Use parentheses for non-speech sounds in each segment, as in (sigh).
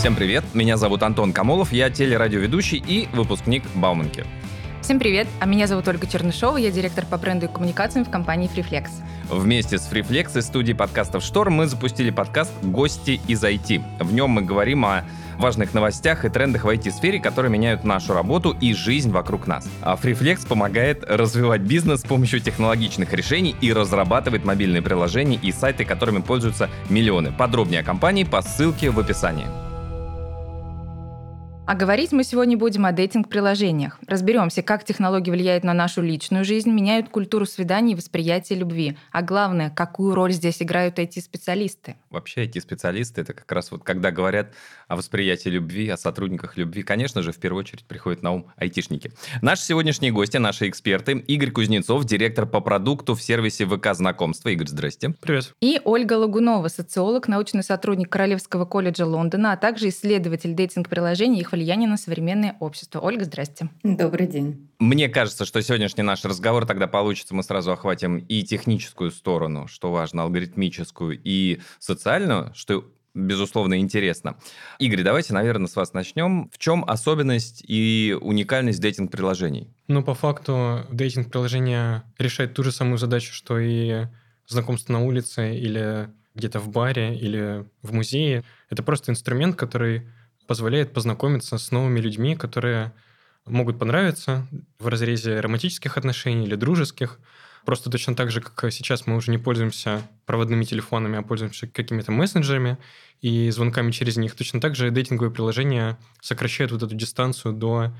Всем привет, меня зовут Антон Камолов, я телерадиоведущий и выпускник Бауманки. Всем привет, а меня зовут Ольга Чернышова, я директор по бренду и коммуникациям в компании FreeFlex. Вместе с FreeFlex из студии подкастов «Штор» мы запустили подкаст «Гости из IT». В нем мы говорим о важных новостях и трендах в IT-сфере, которые меняют нашу работу и жизнь вокруг нас. А FreeFlex помогает развивать бизнес с помощью технологичных решений и разрабатывает мобильные приложения и сайты, которыми пользуются миллионы. Подробнее о компании по ссылке в описании. А говорить мы сегодня будем о дейтинг-приложениях. Разберемся, как технологии влияют на нашу личную жизнь, меняют культуру свиданий и восприятие любви. А главное, какую роль здесь играют IT-специалисты. Вообще IT-специалисты — это как раз вот когда говорят о восприятии любви, о сотрудниках любви, конечно же, в первую очередь приходят на ум айтишники. Наши сегодняшние гости, наши эксперты, Игорь Кузнецов, директор по продукту в сервисе ВК знакомства. Игорь, здрасте. Привет. И Ольга Лагунова, социолог, научный сотрудник Королевского колледжа Лондона, а также исследователь дейтинг-приложений и их влияние на современное общество. Ольга, здрасте. Добрый день. Мне кажется, что сегодняшний наш разговор тогда получится, мы сразу охватим и техническую сторону, что важно, алгоритмическую, и социальную, что безусловно, интересно. Игорь, давайте, наверное, с вас начнем. В чем особенность и уникальность дейтинг-приложений? Ну, по факту, дейтинг-приложение решает ту же самую задачу, что и знакомство на улице или где-то в баре или в музее. Это просто инструмент, который позволяет познакомиться с новыми людьми, которые могут понравиться в разрезе романтических отношений или дружеских. Просто точно так же, как сейчас мы уже не пользуемся проводными телефонами, а пользуемся какими-то мессенджерами и звонками через них. Точно так же дейтинговые приложения сокращают вот эту дистанцию до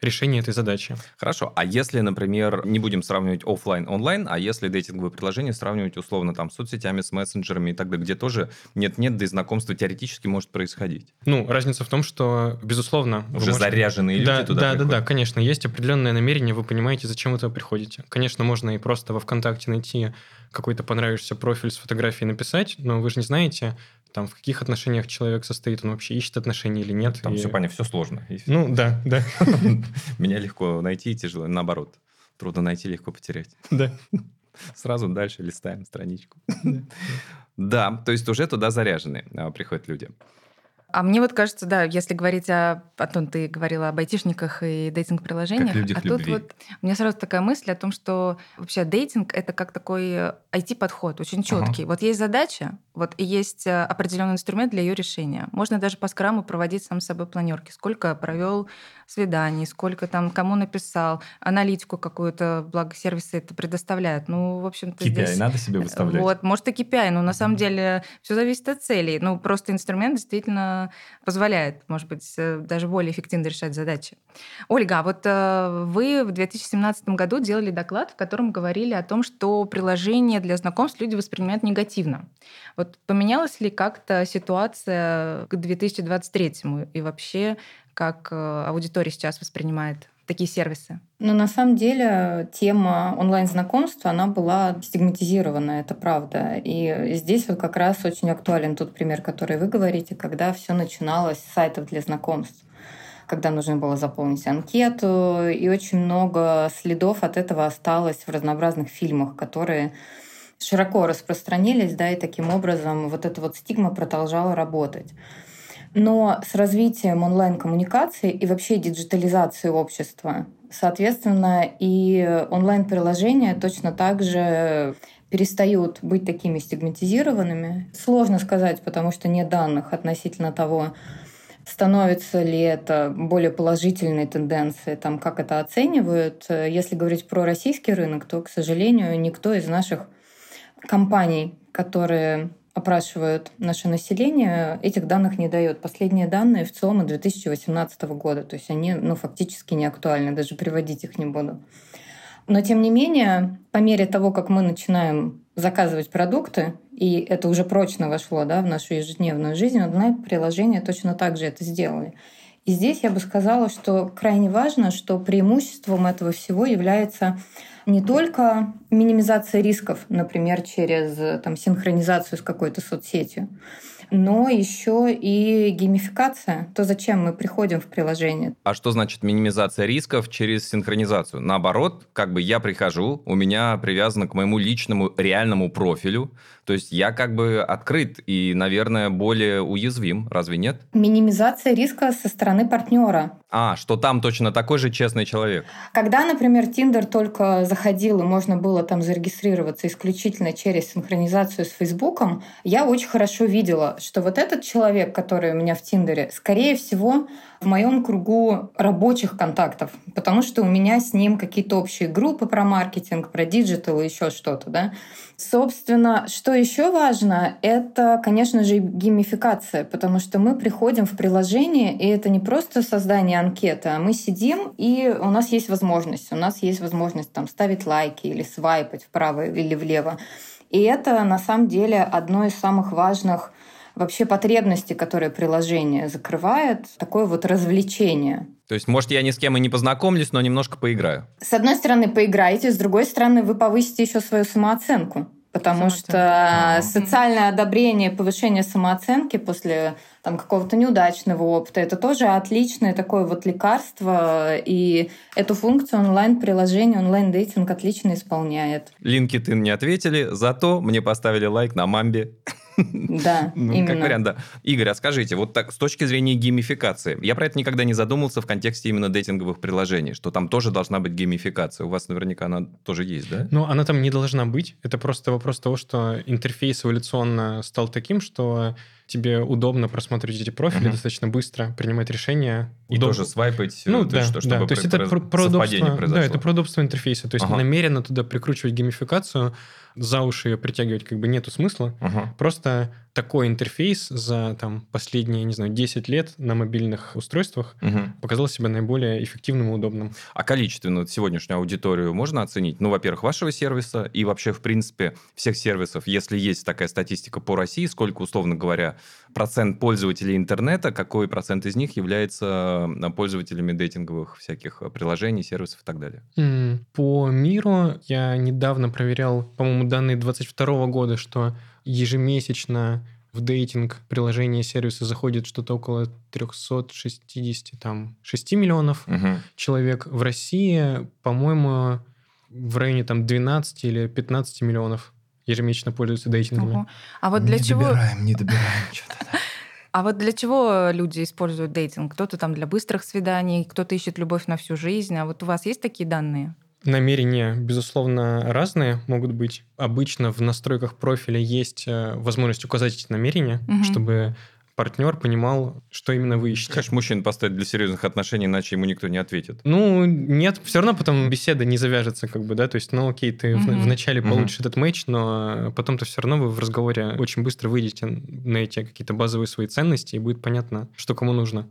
решения этой задачи. Хорошо. А если, например, не будем сравнивать офлайн онлайн, а если дейтинговые приложения сравнивать условно там с соцсетями, с мессенджерами и так далее, где тоже нет-нет, да и знакомство теоретически может происходить? Ну, разница в том, что, безусловно... Уже можете... заряженные люди да, туда Да, приходят. да, да, конечно. Есть определенное намерение, вы понимаете, зачем вы туда приходите. Конечно, можно и просто во ВКонтакте найти какой-то понравившийся профиль с фотографией написать, но вы же не знаете, там, в каких отношениях человек состоит, он вообще ищет отношения или нет. Там и... все понятно, все сложно. Ну, да, да. (laughs) Меня легко найти и тяжело, наоборот. Трудно найти, легко потерять. Да. Сразу дальше листаем страничку. Да, то есть уже туда заряжены а, приходят люди. А мне вот кажется, да, если говорить о... Антон, ты говорила об айтишниках и дейтинг-приложениях. а тут вот у меня сразу такая мысль о том, что вообще дейтинг — это как такой IT-подход, очень четкий. Ага. Вот есть задача, вот и есть э, определенный инструмент для ее решения. Можно даже по скраму проводить сам с собой планерки. Сколько провел свиданий, сколько там кому написал, аналитику какую-то, благо сервисы это предоставляют. Ну, в общем-то, KPI здесь... надо себе выставлять. Вот, может и KPI, но на самом деле все зависит от целей. Ну, просто инструмент действительно позволяет, может быть, э, даже более эффективно решать задачи. Ольга, а вот э, вы в 2017 году делали доклад, в котором говорили о том, что приложение для знакомств люди воспринимают негативно. Вот поменялась ли как-то ситуация к 2023 и вообще как э, аудитория сейчас воспринимает такие сервисы? Ну, на самом деле, тема онлайн-знакомства, она была стигматизирована, это правда. И здесь вот как раз очень актуален тот пример, который вы говорите, когда все начиналось с сайтов для знакомств когда нужно было заполнить анкету, и очень много следов от этого осталось в разнообразных фильмах, которые широко распространились, да, и таким образом вот эта вот стигма продолжала работать. Но с развитием онлайн-коммуникации и вообще диджитализации общества, соответственно, и онлайн-приложения точно так же перестают быть такими стигматизированными. Сложно сказать, потому что нет данных относительно того, становится ли это более положительной тенденцией, там, как это оценивают. Если говорить про российский рынок, то, к сожалению, никто из наших компаний, которые опрашивают наше население, этих данных не дает. Последние данные в ЦОМа 2018 года, то есть они ну, фактически не актуальны, даже приводить их не буду. Но тем не менее, по мере того, как мы начинаем заказывать продукты, и это уже прочно вошло да, в нашу ежедневную жизнь, онлайн-приложения точно так же это сделали. И здесь я бы сказала, что крайне важно, что преимуществом этого всего является не только минимизация рисков, например, через там, синхронизацию с какой-то соцсетью, но еще и геймификация. То, зачем мы приходим в приложение. А что значит минимизация рисков через синхронизацию? Наоборот, как бы я прихожу, у меня привязано к моему личному реальному профилю, то есть я как бы открыт и, наверное, более уязвим, разве нет? Минимизация риска со стороны партнера. А, что там точно такой же честный человек. Когда, например, Тиндер только заходил, и можно было там зарегистрироваться исключительно через синхронизацию с Фейсбуком, я очень хорошо видела, что вот этот человек, который у меня в Тиндере, скорее всего, в моем кругу рабочих контактов, потому что у меня с ним какие-то общие группы про маркетинг, про digital и еще что-то, да. Собственно, что еще важно, это, конечно же, геймификация, потому что мы приходим в приложение, и это не просто создание анкеты, а мы сидим, и у нас есть возможность, у нас есть возможность там ставить лайки или свайпать вправо или влево. И это на самом деле одно из самых важных вообще потребности, которые приложение закрывает, такое вот развлечение. То есть, может, я ни с кем и не познакомлюсь, но немножко поиграю. С одной стороны, поиграете, с другой стороны, вы повысите еще свою самооценку. Потому что а. социальное одобрение, повышение самооценки после там, какого-то неудачного опыта, это тоже отличное такое вот лекарство, и эту функцию онлайн-приложение, онлайн-дейтинг отлично исполняет. LinkedIn не ответили, зато мне поставили лайк на Мамбе. (laughs) Да, ну, именно. Как вариант, да. Игорь, а скажите, вот так, с точки зрения геймификации, я про это никогда не задумывался в контексте именно дейтинговых приложений, что там тоже должна быть геймификация. У вас наверняка она тоже есть, да? Ну, она там не должна быть. Это просто вопрос того, что интерфейс эволюционно стал таким, что тебе удобно просматривать эти профили uh-huh. достаточно быстро, принимать решения. И удобно. тоже свайпать, ну, да, что, чтобы да. То есть это про, про удобство, да, это про удобство интерфейса. То есть uh-huh. намеренно туда прикручивать геймификацию, за уши ее притягивать как бы нету смысла. Uh-huh. Просто такой интерфейс за там, последние, не знаю, 10 лет на мобильных устройствах угу. показал себя наиболее эффективным и удобным. А количественно сегодняшнюю аудиторию можно оценить? Ну, во-первых, вашего сервиса и вообще, в принципе, всех сервисов, если есть такая статистика по России, сколько, условно говоря, процент пользователей интернета, какой процент из них является э, пользователями дейтинговых всяких приложений, сервисов и так далее? По миру я недавно проверял, по-моему, данные 22 года, что ежемесячно в дейтинг приложения сервисы заходит что-то около 360 там 6 миллионов угу. человек. В России, по-моему, в районе там 12 или 15 миллионов ежемесячно пользуются дейтингами. Угу. А вот для не чего... Добираем, не добираем (laughs) что-то. А вот для чего люди используют дейтинг? Кто-то там для быстрых свиданий, кто-то ищет любовь на всю жизнь. А вот у вас есть такие данные? Намерения, безусловно, разные могут быть. Обычно в настройках профиля есть э, возможность указать эти намерения, угу. чтобы партнер понимал, что именно вы ищете. Конечно, мужчин поставить для серьезных отношений, иначе ему никто не ответит. Ну, нет, все равно потом беседа не завяжется, как бы, да, то есть, ну, окей, ты mm-hmm. в, вначале получишь mm-hmm. этот матч, но потом-то все равно вы в разговоре очень быстро выйдете на эти какие-то базовые свои ценности, и будет понятно, что кому нужно.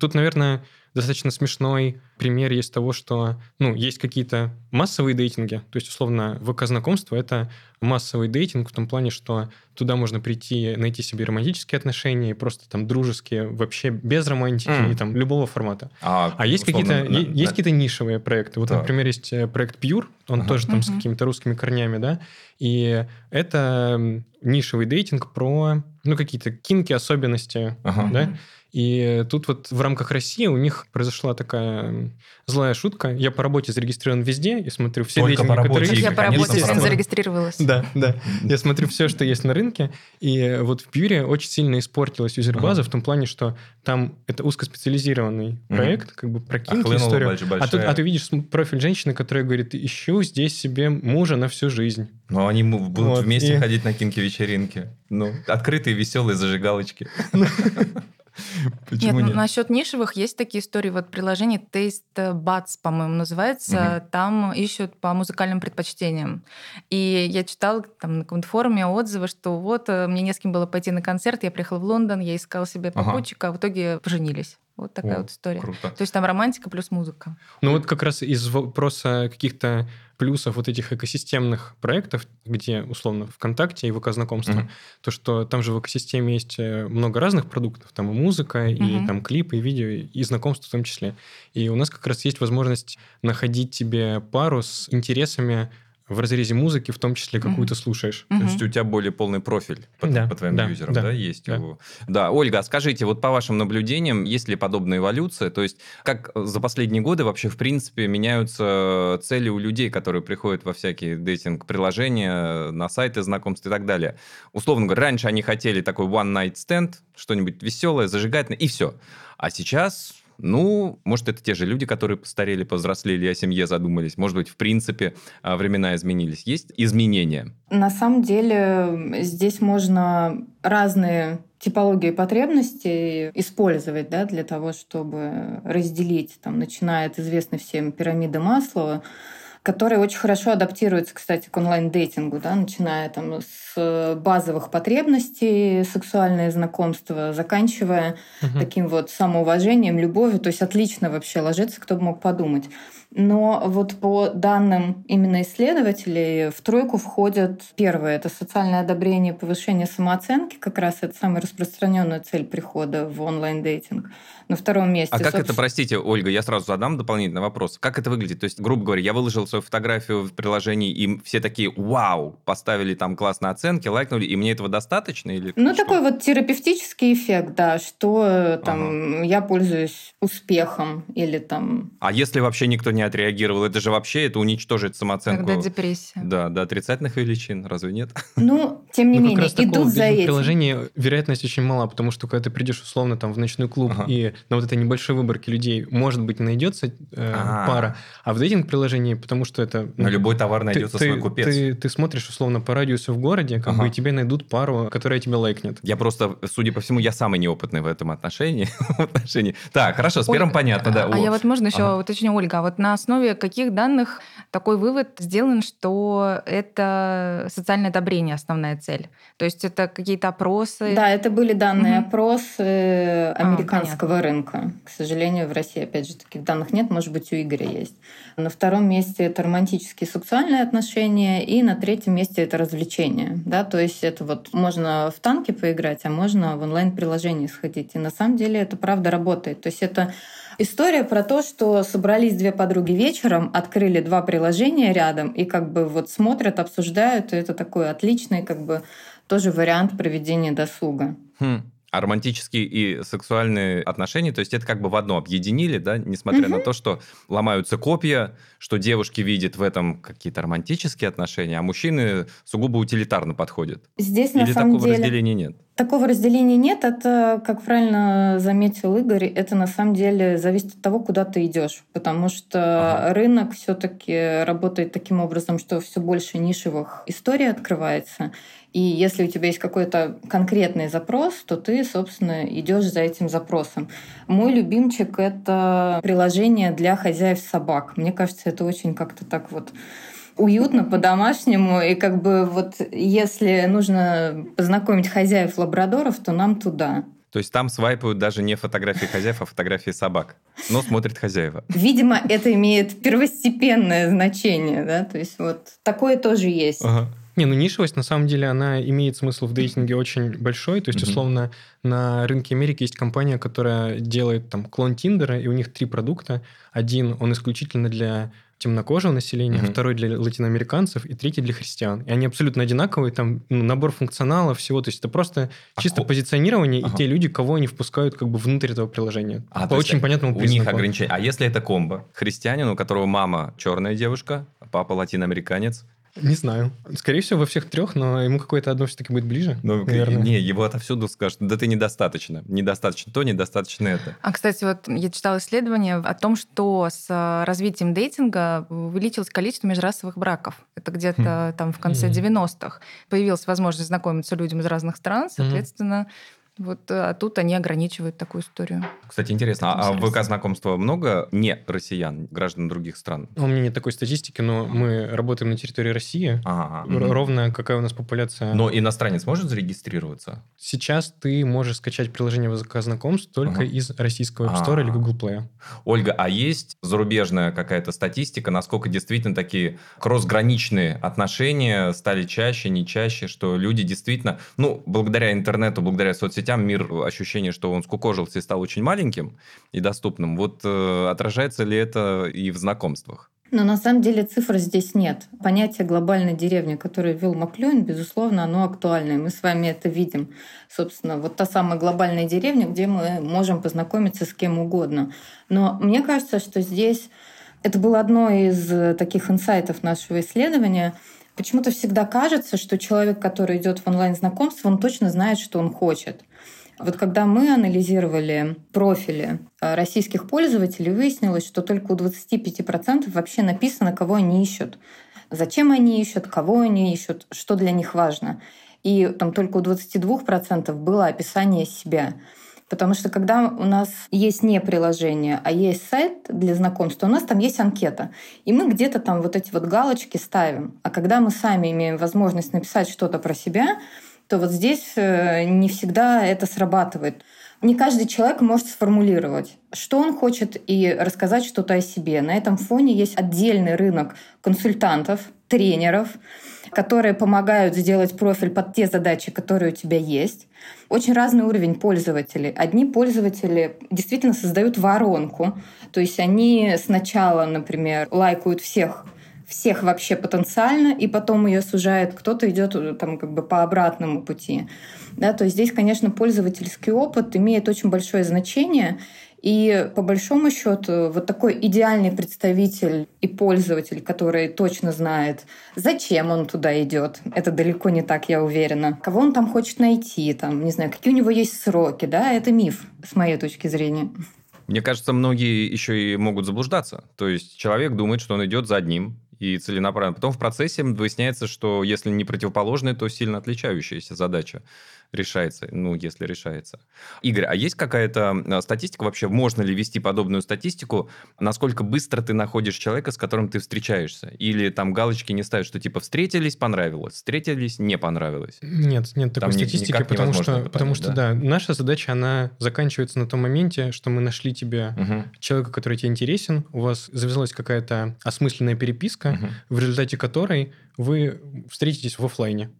Тут, наверное, достаточно смешной пример есть того, что ну, есть какие-то массовые дейтинги. То есть, условно, ВК-знакомство — это массовый дейтинг в том плане, что туда можно прийти, найти себе романтические отношения, просто там дружеские, вообще без романтики mm. и там любого формата. А, а есть какие-то да, есть да. какие-то нишевые проекты. Вот, да. например, есть э, проект Pure, он uh-huh. тоже там uh-huh. с какими-то русскими корнями, да, и это нишевый дейтинг про ну какие-то кинки особенности, uh-huh. да. И тут вот в рамках России у них произошла такая злая шутка. Я по работе зарегистрирован везде и смотрю все Только рейтинги, которые есть. Я по работе зарегистрировалась. Да, да. Я смотрю все, что есть на рынке. И вот в Пьюре очень сильно испортилась юзербаза в том плане, что там это узкоспециализированный проект, как бы прокинуть историю. А тут а ты видишь профиль женщины, которая говорит, ищу здесь себе мужа на всю жизнь. Но они будут вместе ходить на кинки-вечеринки. Ну, открытые, веселые зажигалочки. (laughs) Почему нет, нет? насчет нишевых есть такие истории. Вот приложение Taste Buds, по-моему, называется. Угу. Там ищут по музыкальным предпочтениям. И я читала там на каком-то форуме отзывы, что вот э, мне не с кем было пойти на концерт, я приехала в Лондон, я искала себе попутчика, ага. а в итоге поженились. Вот такая О, вот история. Круто. То есть там романтика плюс музыка. Ну вот как раз из вопроса каких-то плюсов вот этих экосистемных проектов, где условно ВКонтакте и ВК знакомства, uh-huh. то что там же в экосистеме есть э, много разных продуктов, там и музыка, uh-huh. и там клипы, и видео, и знакомство в том числе. И у нас как раз есть возможность находить тебе пару с интересами в разрезе музыки, в том числе какую-то слушаешь. То есть у тебя более полный профиль по, Да, по твоим да, юзерам, да, да, есть? да. у- Да, Ольга, а скажите, вот по вашим наблюдениям, есть ли подобная эволюция? То есть как за последние годы вообще, в принципе, меняются цели у людей, которые приходят во всякие дейтинг-приложения, на сайты знакомств и так далее? Условно говоря, раньше они хотели такой one-night stand, что-нибудь веселое, зажигательное, и все. А сейчас... Ну, может, это те же люди, которые постарели, повзрослели, о семье задумались. Может быть, в принципе, а, времена изменились. Есть изменения? На самом деле здесь можно разные типологии потребностей использовать да, для того, чтобы разделить, там, начиная от известной всем пирамиды Маслова, которая очень хорошо адаптируется, кстати, к онлайн-дейтингу, да, начиная там, с базовых потребностей, сексуальное знакомство, заканчивая Мгм. таким вот самоуважением, любовью. То есть отлично вообще ложится, кто бы мог подумать. Но вот по данным именно исследователей в тройку входят первое — это социальное одобрение, повышение самооценки. Как раз это самая распространенная цель прихода в онлайн-дейтинг. На втором месте... А как это, собственно, простите, Ольга, я сразу задам дополнительный вопрос. Как это выглядит? То есть, грубо говоря, я выложил свою фотографию в приложении, и все такие, вау, поставили там классные оценки, лайкнули, и мне этого достаточно? Или Ну, что? такой вот терапевтический эффект, да, что э, там я пользуюсь успехом или там А если вообще никто не отреагировал, это же вообще, это уничтожит самооценку. Когда депрессия. Да, до отрицательных величин, разве нет? (laughs) Ну, тем не Ну, как менее, раз такого идут в за этим. приложении вероятность очень мала, потому что когда ты придешь условно там в ночной клуб Ага. и на вот этой небольшой выборке людей, может быть, найдется э, А. пара, а в дейтинг-приложении, потому что это... ну, На любой товар ты- найдется ты, свой купец. Ты, ты смотришь условно по радиусу в городе, как Ага. бы и тебе найдут пару, которая тебя лайкнет. Я просто, судя по всему, я самый неопытный в этом отношении. (laughs) в отношении. Так, хорошо, с первым понятно, да. А я вот можно еще Ага. уточню, Ольга, а вот на основе каких данных такой вывод сделан, что это социальное одобрение основная цель? То есть это какие-то опросы? Да, это были данные Мгм. опросы американского рынка. К сожалению, в России, опять же, таких данных нет, может быть, у Игоря есть. На втором месте это романтические сексуальные отношения, и на третьем месте это развлечения. Да? То есть это вот можно в танки поиграть, а можно в онлайн-приложении сходить. И на самом деле это правда работает. То есть это История про то, что собрались две подруги вечером, открыли два приложения рядом и как бы вот смотрят, обсуждают, и это такой отличный как бы тоже вариант проведения досуга. Хм. А романтические и сексуальные отношения, то есть это как бы в одно объединили, да, несмотря на то, что ломаются копья, что девушки видят в этом какие-то романтические отношения, а мужчины сугубо утилитарно подходят. Здесь на Или самом такого деле разделения нет? такого разделения нет. Это, как правильно заметил Игорь, это на самом деле зависит от того, куда ты идешь, потому что Ага. рынок все-таки работает таким образом, что все больше нишевых историй открывается. И если у тебя есть какой-то конкретный запрос, то ты, собственно, идешь за этим запросом. Мой любимчик — это приложение для хозяев собак. Мне кажется, это очень как-то так вот уютно, по-домашнему. И как бы вот если нужно познакомить хозяев лабрадоров, то нам туда. То есть там свайпают даже не фотографии хозяев, а фотографии собак. Но смотрит хозяева. Видимо, это имеет первостепенное значение, да, то есть вот такое тоже есть. Не, ну нишевость, на самом деле, она имеет смысл в дейтинге очень большой. То есть, условно, на рынке Америки есть компания, которая делает там клон Тиндера, и у них три продукта. Один, он исключительно для темнокожего населения, Мгм. второй для латиноамериканцев и третий для христиан. И они абсолютно одинаковые, там ну, набор функционала, всего. То есть это просто А чисто ко- позиционирование Ага. и те люди, кого они впускают как бы внутрь этого приложения. А, По очень понятному У них признаку. ограничения. А если это комбо? Христианин, у которого мама черная девушка, папа латиноамериканец. Не знаю. Скорее всего, во всех трех, но ему какое-то одно все-таки будет ближе. Ну, наверное. не, его отовсюду скажут, да ты недостаточно. Недостаточно то, недостаточно это. А, кстати, вот я читала исследование о том, что с э, развитием дейтинга увеличилось количество межрасовых браков. Это где-то там в конце Мгм. 90-х. Появилась возможность знакомиться людям из разных стран, соответственно, вот э, а тут они ограничивают такую историю. Кстати, интересно, а, в Интересно. ВК-знакомства много не россиян, граждан других стран? У меня нет такой статистики, но мы работаем на территории России. Ага. Ровно какая у нас популяция. Но иностранец может зарегистрироваться? Сейчас ты можешь скачать приложение ВК знакомств только Ага. из российского App Store или А. Google Play. Ольга, а есть зарубежная какая-то статистика, насколько действительно такие кроссграничные отношения стали чаще, не чаще, что люди действительно, ну, благодаря интернету, благодаря соцсетям, мир, ощущение, что он скукожился и стал очень маленьким и доступным. Вот э, отражается ли это и в знакомствах? Но на самом деле цифр здесь нет. Понятие глобальной деревни, которое ввел Маклюин, безусловно, оно актуальное. Мы с вами это видим. Собственно, вот та самая глобальная деревня, где мы можем познакомиться с кем угодно. Но мне кажется, что здесь это было одно из таких инсайтов нашего исследования. Почему-то всегда кажется, что человек, который идет в онлайн-знакомство, он точно знает, что он хочет. Вот когда мы анализировали профили э, российских пользователей, выяснилось, что только у 25% вообще написано, кого они ищут. Зачем они ищут, кого они ищут, что для них важно. И там только у 22% было описание себя. Потому что когда у нас есть не приложение, а есть сайт для знакомства, у нас там есть анкета. И мы где-то там вот эти вот галочки ставим. А когда мы сами имеем возможность написать что-то про себя, то вот здесь э, не всегда это срабатывает. Не каждый человек может сформулировать, что он хочет, и рассказать что-то о себе. На этом фоне есть отдельный рынок консультантов, тренеров, которые помогают сделать профиль под те задачи, которые у тебя есть. Очень разный уровень пользователей. Одни пользователи действительно создают воронку, то есть они сначала, например, лайкают всех всех вообще потенциально, и потом ее сужает, кто-то идет э, там как бы по обратному пути. Да, то есть здесь, конечно, пользовательский опыт имеет очень большое значение, и по большому счету вот такой идеальный представитель и пользователь, который точно знает, зачем он туда идет, это далеко не так, я уверена. Кого он там хочет найти, там, не знаю, какие у него есть сроки, да, это миф с моей точки зрения. Мне кажется, многие еще и могут заблуждаться. То есть человек думает, что он идет за одним, и целенаправленно. Потом в процессе выясняется, что если не противоположная, то сильно отличающаяся задача решается, ну, если решается. Игорь, а есть какая-то а, статистика вообще, можно ли вести подобную статистику, насколько быстро ты находишь человека, с которым ты встречаешься? Или там галочки не ставят, что типа встретились, понравилось, встретились, не понравилось? Нет, нет такой там статистики, потому что, понять, потому что, да? да, наша задача, она заканчивается на том моменте, что мы нашли тебе угу. человека, который тебе интересен, у вас завязалась какая-то осмысленная переписка, угу. в результате которой вы встретитесь в офлайне.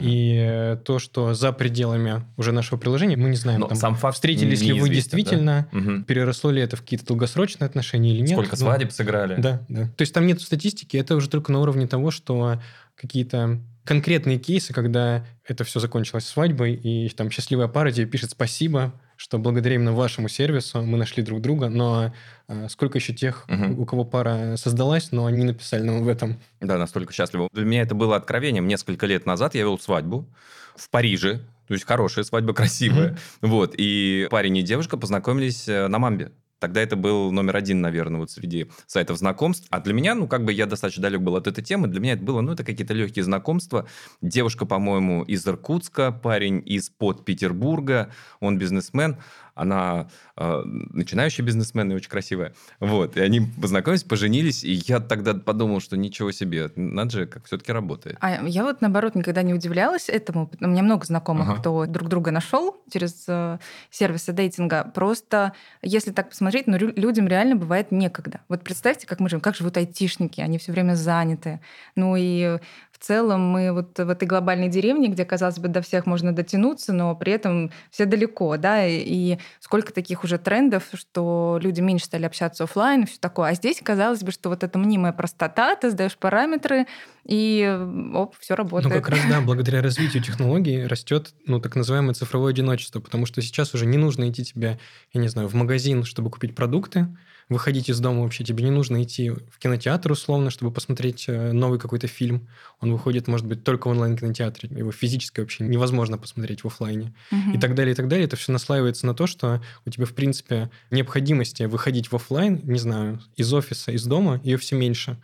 И э, то, что за пределами уже нашего приложения, мы не знаем, Но там, сам факт встретились ли вы действительно, да? угу. переросло ли это в какие-то долгосрочные отношения или нет. Сколько ну, свадеб сыграли. Да, да. То есть там нет статистики, это уже только на уровне того, что какие-то конкретные кейсы, когда это все закончилось свадьбой, и там счастливая пара тебе пишет спасибо, что благодаря именно вашему сервису мы нашли друг друга, но э, сколько еще тех, угу. у кого пара создалась, но они написали нам в этом. Да, настолько счастливо. Для меня это было откровением. Несколько лет назад я вел свадьбу в Париже, то есть хорошая свадьба, (laughs) красивая. Mm-hmm. Вот, и парень и девушка познакомились э, на Мамбе. Тогда это был номер один, наверное, вот среди сайтов знакомств. А для меня, ну, как бы я достаточно далек был от этой темы. Для меня это было, ну, это какие-то легкие знакомства. Девушка, по-моему, из Иркутска, парень из под Петербурга, он бизнесмен она э, начинающий бизнесмен и очень красивая. Вот, и они познакомились, поженились, и я тогда подумал, что ничего себе, надо же, как все-таки работает. А я вот, наоборот, никогда не удивлялась этому. У меня много знакомых, ага. кто друг друга нашел через э, сервисы дейтинга. Просто, если так посмотреть, ну, людям реально бывает некогда. Вот представьте, как мы живем, как живут айтишники, они все время заняты. Ну и в целом мы вот в этой глобальной деревне, где, казалось бы, до всех можно дотянуться, но при этом все далеко, да, и сколько таких уже трендов, что люди меньше стали общаться офлайн и все такое. А здесь казалось бы, что вот эта мнимая простота, ты сдаешь параметры, и оп, все работает. Ну, как раз, да, благодаря развитию технологий растет, ну, так называемое цифровое одиночество, потому что сейчас уже не нужно идти тебе, я не знаю, в магазин, чтобы купить продукты, выходить из дома вообще, тебе не нужно идти в кинотеатр условно, чтобы посмотреть э, новый какой-то фильм. Он выходит, может быть, только в онлайн-кинотеатре. Его физически вообще невозможно посмотреть в офлайне. Угу. И так далее, и так далее. Это все наслаивается на то, что у тебя, в принципе, необходимости выходить в офлайн, не знаю, из офиса, из дома, ее все меньше.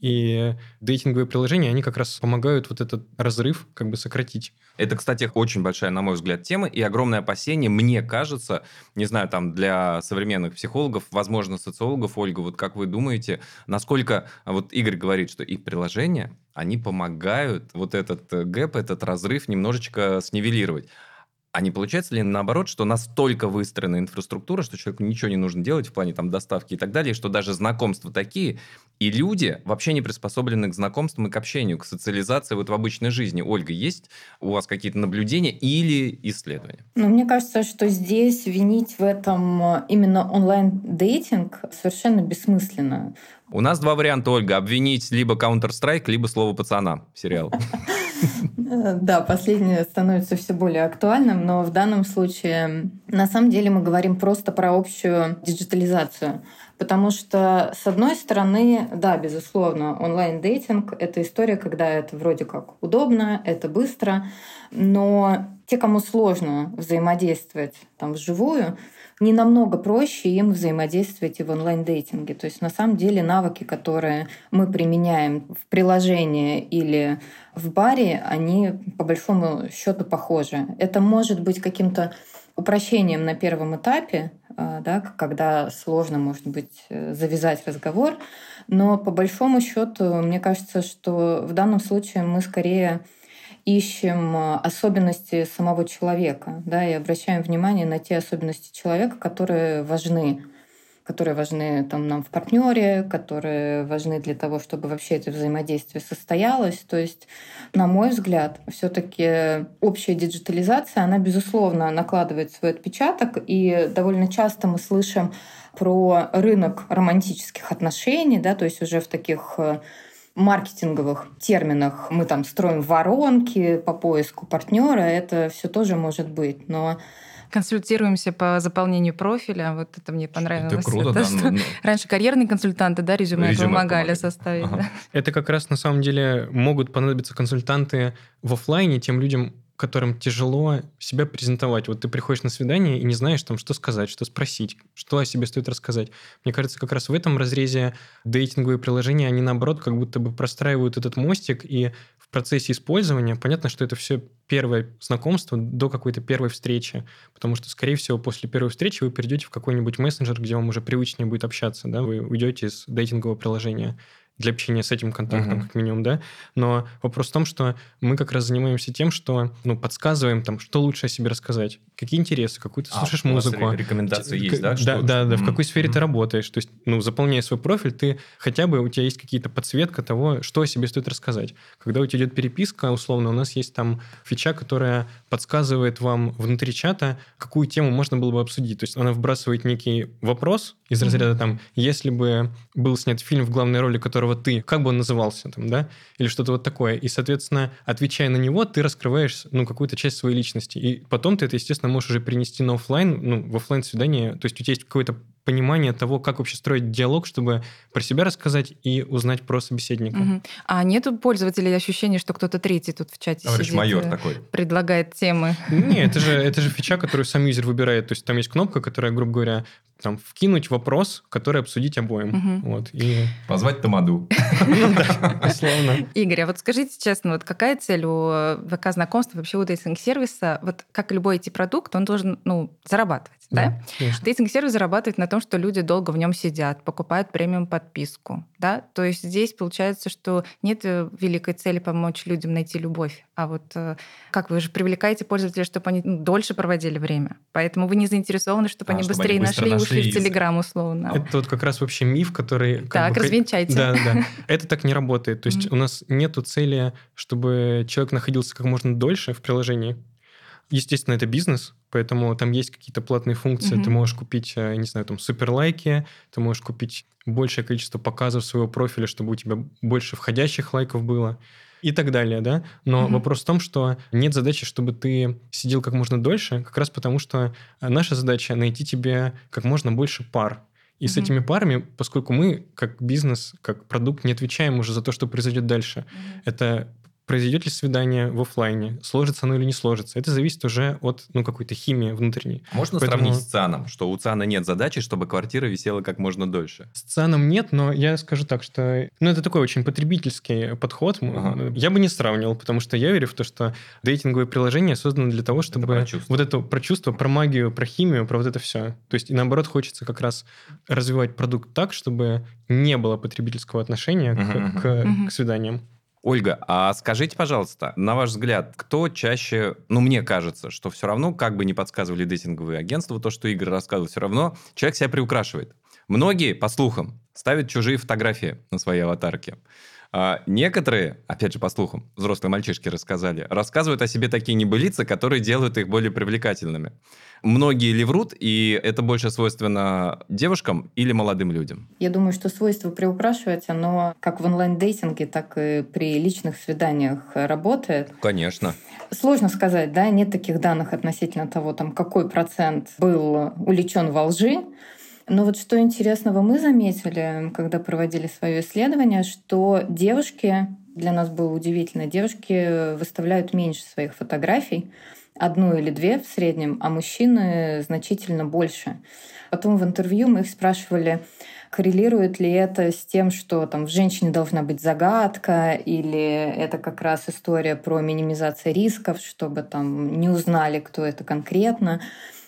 И дейтинговые приложения, они как раз помогают вот этот разрыв как бы сократить. Это, кстати, очень большая, на мой взгляд, тема и огромное опасение, мне кажется, не знаю, там для современных психологов, возможно, социологов, Ольга, вот как вы думаете, насколько, вот Игорь говорит, что их приложения, они помогают вот этот гэп, этот разрыв немножечко снивелировать. А не получается ли наоборот, что настолько выстроена инфраструктура, что человеку ничего не нужно делать в плане там доставки и так далее, что даже знакомства такие, и люди вообще не приспособлены к знакомствам и к общению, к социализации вот в обычной жизни. Ольга, есть у вас какие-то наблюдения или исследования? Ну, мне кажется, что здесь винить в этом э, именно онлайн-дейтинг совершенно бессмысленно. У нас два варианта, Ольга. Обвинить либо Counter-Strike, либо слово пацана сериал. (laughs) (laughs) Да, последнее становится все более актуальным, но в данном случае на самом деле мы говорим просто про общую диджитализацию. Потому что, с одной стороны, да, безусловно, онлайн-дейтинг — это история, когда это вроде как удобно, это быстро, но те, кому сложно взаимодействовать там вживую, не намного проще им взаимодействовать и в онлайн-дейтинге. То есть на самом деле навыки, которые мы применяем в приложении или в баре, они по большому счету похожи. Это может быть каким-то упрощением на первом этапе, а, да, когда сложно, может быть, э, завязать разговор. Но по большому счету, мне кажется, что в данном случае мы скорее ищем а, особенности самого человека, да, и обращаем внимание на те особенности человека, которые важны которые важны там, нам в партнере, которые важны для того, чтобы вообще это взаимодействие состоялось. То есть, на мой взгляд, все-таки общая диджитализация, она, безусловно, накладывает свой отпечаток, и довольно часто мы слышим про рынок романтических отношений, да, то есть уже в таких э, маркетинговых терминах мы там строим воронки по поиску партнера, это все тоже может быть. Но консультируемся по заполнению профиля. Вот это мне понравилось. Это круто, это, да. Что... Ну, Раньше карьерные консультанты, да, резюме, резюме помогали помогали. составить. Ага. Да. Это как раз на самом деле могут понадобиться консультанты в офлайне тем людям, которым тяжело себя презентовать. Вот ты приходишь на свидание и не знаешь там, что сказать, что спросить, что о себе стоит рассказать. Мне кажется, как раз в этом разрезе дейтинговые приложения, они наоборот как будто бы простраивают этот мостик, и процессе использования понятно, что это все первое знакомство до какой-то первой встречи, потому что, скорее всего, после первой встречи вы перейдете в какой-нибудь мессенджер, где вам уже привычнее будет общаться, да, вы уйдете из дейтингового приложения для общения с этим контактом, Мгм. как минимум, да. Но вопрос в том, что мы как раз занимаемся тем, что ну, подсказываем, там, что лучше о себе рассказать, какие интересы, какую ты А, слушаешь музыку. ре- рекомендации есть, да, Да, что- да, да, в Мгм. какой сфере ты работаешь. То есть, ну, заполняя свой профиль, ты хотя бы у тебя есть какие-то подсветка того, что о себе стоит рассказать. Когда у тебя идет переписка, условно, у нас есть там фича, которая подсказывает вам внутри чата, какую тему можно было бы обсудить. То есть она вбрасывает некий вопрос из разряда там, если бы был снят фильм, в главной роли которого ты, как бы он назывался там, да? Или что-то вот такое. И, соответственно, отвечая на него, ты раскрываешь, ну, какую-то часть своей личности. И потом ты это, естественно, можешь уже перенести на офлайн, ну, в офлайн свидание. То есть у тебя есть какое-то понимание того, как вообще строить диалог, чтобы про себя рассказать и узнать про собеседника. Мгм. А нет у пользователей ощущения, что кто-то третий тут в чате Товарищ сидит, майор э, такой. предлагает темы? Не, это же, это же фича, которую сам юзер выбирает. То есть там есть кнопка, которая, грубо говоря, там, вкинуть вопрос, который обсудить обоим. Мгм. Вот. И, Позвать Тамаду. (laughs) условно. Игорь, а вот скажите честно, вот какая цель у э, ВК знакомства, вообще у дейтинг-сервиса? Вот как любой IT-продукт, он должен ну, зарабатывать, да? Дейтинг-сервис зарабатывает на том, что люди долго в нем сидят, покупают премиум подписку. Да? То есть здесь получается, что нет э, великой цели помочь людям найти любовь. А вот э, как вы же привлекаете пользователей, чтобы они ну, дольше проводили время. Поэтому вы не заинтересованы, чтобы А, они чтобы быстрее нашли и нашли ушли и- в Телеграм условно. Это вот как раз вообще миф, который... Так, бы, развенчайте. Да, да. (laughs) Это так не работает. То есть у нас нету цели, чтобы человек находился как можно дольше в приложении. Естественно, это бизнес, поэтому там есть какие-то платные функции. Ты можешь купить, э, не знаю, там суперлайки, ты можешь купить большее количество показов своего профиля, чтобы у тебя больше входящих лайков было и так далее, да. Но Мгм. вопрос в том, что нет задачи, чтобы ты сидел как можно дольше, как раз потому что э, наша задача найти тебе как можно больше пар. И с Мгм. этими парами, поскольку мы, как бизнес, как продукт, не отвечаем уже за то, что произойдет дальше, Мгм. это произойдет ли свидание в оффлайне, сложится оно или не сложится. Это зависит уже от ну, какой-то химии внутренней. Можно Поэтому- сравнить с ЦАНом, что у ЦАНа нет задачи, чтобы квартира висела как можно дольше. С ценом нет, но я скажу так, что ну, это такой очень потребительский подход. Ага. Я бы не сравнивал, потому что я верю в то, что дейтинговые приложения созданы для того, чтобы про чувства. вот это про чувство, про магию, про химию, про вот это все. То есть и наоборот хочется как раз развивать продукт так, чтобы не было потребительского отношения к- мгм. к, Мгм. к свиданиям. Ольга, а скажите, пожалуйста, на ваш взгляд, кто чаще, ну, мне кажется, что все равно, как бы не подсказывали дейтинговые агентства, то, что Игорь рассказывал, все равно человек себя приукрашивает. Многие, по слухам, ставят чужие фотографии на свои аватарки. А некоторые, опять же, по слухам, взрослые мальчишки рассказали, рассказывают о себе такие небылицы, которые делают их более привлекательными. Многие ли врут, и это больше свойственно девушкам или молодым людям? Я думаю, что свойство приукрашивать, оно как в онлайн-дейтинге, так и при личных свиданиях работает. Конечно. Сложно сказать, да, нет таких данных относительно того, там, какой процент был увлечен во лжи. Но вот что интересного мы заметили, когда проводили свое исследование, что девушки, для нас было удивительно, девушки выставляют меньше своих фотографий, одну или две в среднем, а мужчины значительно больше. Потом в интервью мы их спрашивали, коррелирует ли это с тем, что там в женщине должна быть загадка, или это как раз история про минимизацию рисков, чтобы там не узнали, кто это конкретно.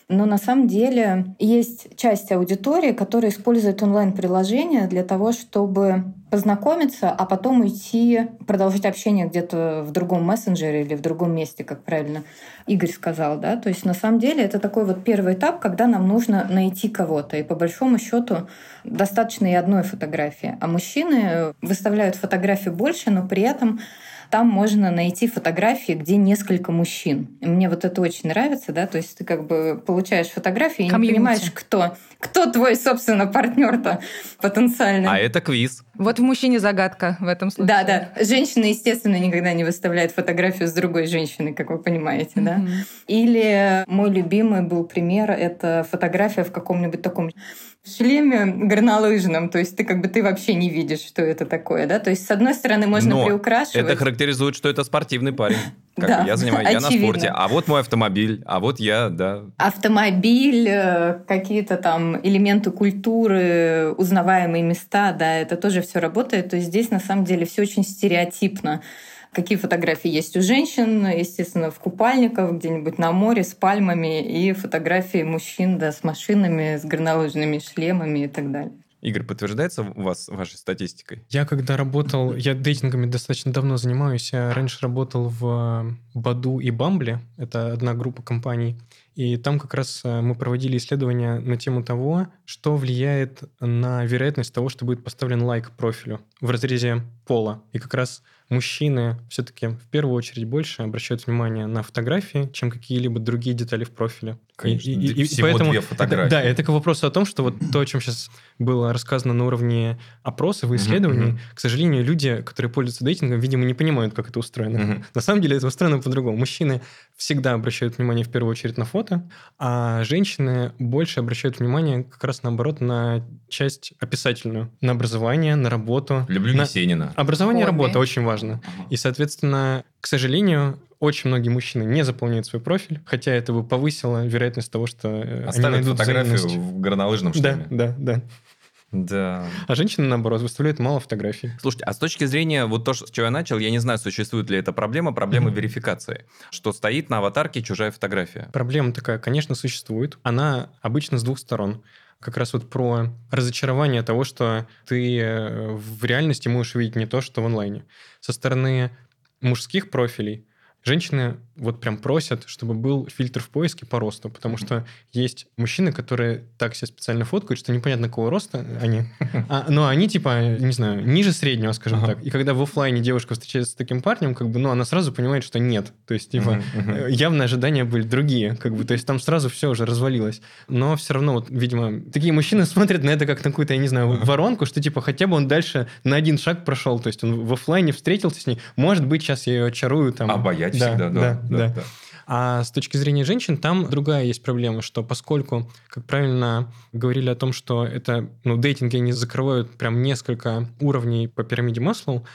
Но на самом деле есть часть аудитории, которая использует онлайн-приложение для того, чтобы познакомиться, а потом уйти, продолжить общение где-то в другом мессенджере или в другом месте, как правильно Игорь сказал. Да? То есть на самом деле это такой вот первый этап, когда нам нужно найти кого-то. И по большому счету достаточно и одной фотографии. А мужчины выставляют фотографии больше, но при этом там можно найти фотографии, где несколько мужчин. Мне вот это очень нравится, да, то есть ты как бы получаешь фотографии и не понимаешь, кто, кто твой, собственно, партнер-то потенциальный. А это квиз. Вот в мужчине загадка в этом случае. Да, да. Женщина, естественно, никогда не выставляет фотографию с другой женщиной, как вы понимаете, да. Или мой любимый был пример, это фотография в каком-нибудь таком шлеме горнолыжном, то есть ты как бы ты вообще не видишь, что это такое, да? То есть с одной стороны можно Но приукрашивать. это характеризует, что это спортивный парень. (laughs) Как Да, бы я (laughs) занимаюсь, я на очевидно. спорте, а вот мой автомобиль, а вот я, да. Автомобиль, э, какие-то там элементы культуры, узнаваемые места, да, это тоже все работает. То есть здесь на самом деле все очень стереотипно. Какие фотографии есть у женщин, естественно, в купальниках, где-нибудь на море с пальмами, и фотографии мужчин, да, с машинами, с горнолыжными шлемами и так далее. Игорь, подтверждается у вас вашей статистикой? Я когда работал, я дейтингами достаточно давно занимаюсь. Я раньше работал в Баду и Бамбле. Это одна группа компаний. И там как раз э, мы проводили исследования на тему того, что влияет на вероятность того, что будет поставлен лайк профилю в разрезе пола. И как раз мужчины все-таки в первую очередь больше обращают внимание на фотографии, чем какие-либо другие детали в профиле. Конечно, И- и- и всего поэтому две фотографии. да, это к вопросу о том, что вот то, о чем сейчас было рассказано на уровне опросов и исследований, мгм. к сожалению, люди, которые пользуются дейтингом, видимо, не понимают, как это устроено. Мгм. На самом деле это устроено по-другому. Мужчины всегда обращают внимание в первую очередь на фото, а женщины больше обращают внимание как раз наоборот на часть описательную, на образование, на работу. Люблю на... Есенина. Образование и работа очень важно. И, соответственно, к сожалению, очень многие мужчины не заполняют свой профиль, хотя это бы повысило вероятность того, что э, они Оставят найдут фотографию в горнолыжном Да, шлеме. да, да. Да. А женщины, наоборот, выставляют мало фотографий. Слушайте, а с точки зрения, вот то, с чего я начал, я не знаю, существует ли эта проблема, проблема Мгм. верификации, что стоит на аватарке чужая фотография. Проблема такая, конечно, существует. Она обычно с двух сторон. Как раз вот про разочарование того, что ты э, в реальности можешь увидеть не то, что в онлайне. Со стороны мужских профилей женщины вот прям просят, чтобы был фильтр в поиске по росту, потому что есть мужчины, которые так себя специально фоткают, что непонятно какого роста они, (laughs) а, но они типа, не знаю, ниже среднего, скажем Ага. так. И когда в оффлайне девушка встречается с таким парнем, как бы, ну, она сразу понимает, что нет. То есть, типа, мгм. э, явно ожидания были другие, как бы, то есть там сразу все уже развалилось. Но все равно, вот, видимо, такие мужчины смотрят на это как на какую-то, я не знаю, воронку, что типа хотя бы он дальше на один шаг прошел, то есть он в оффлайне встретился с ней, может быть, сейчас я ее очарую там. Обаять Да, всегда, да. да, да. А с точки зрения женщин, там другая есть проблема, что поскольку, как правильно говорили о том, что это, ну, дейтинги, они закрывают прям несколько уровней по пирамиде Маслоу,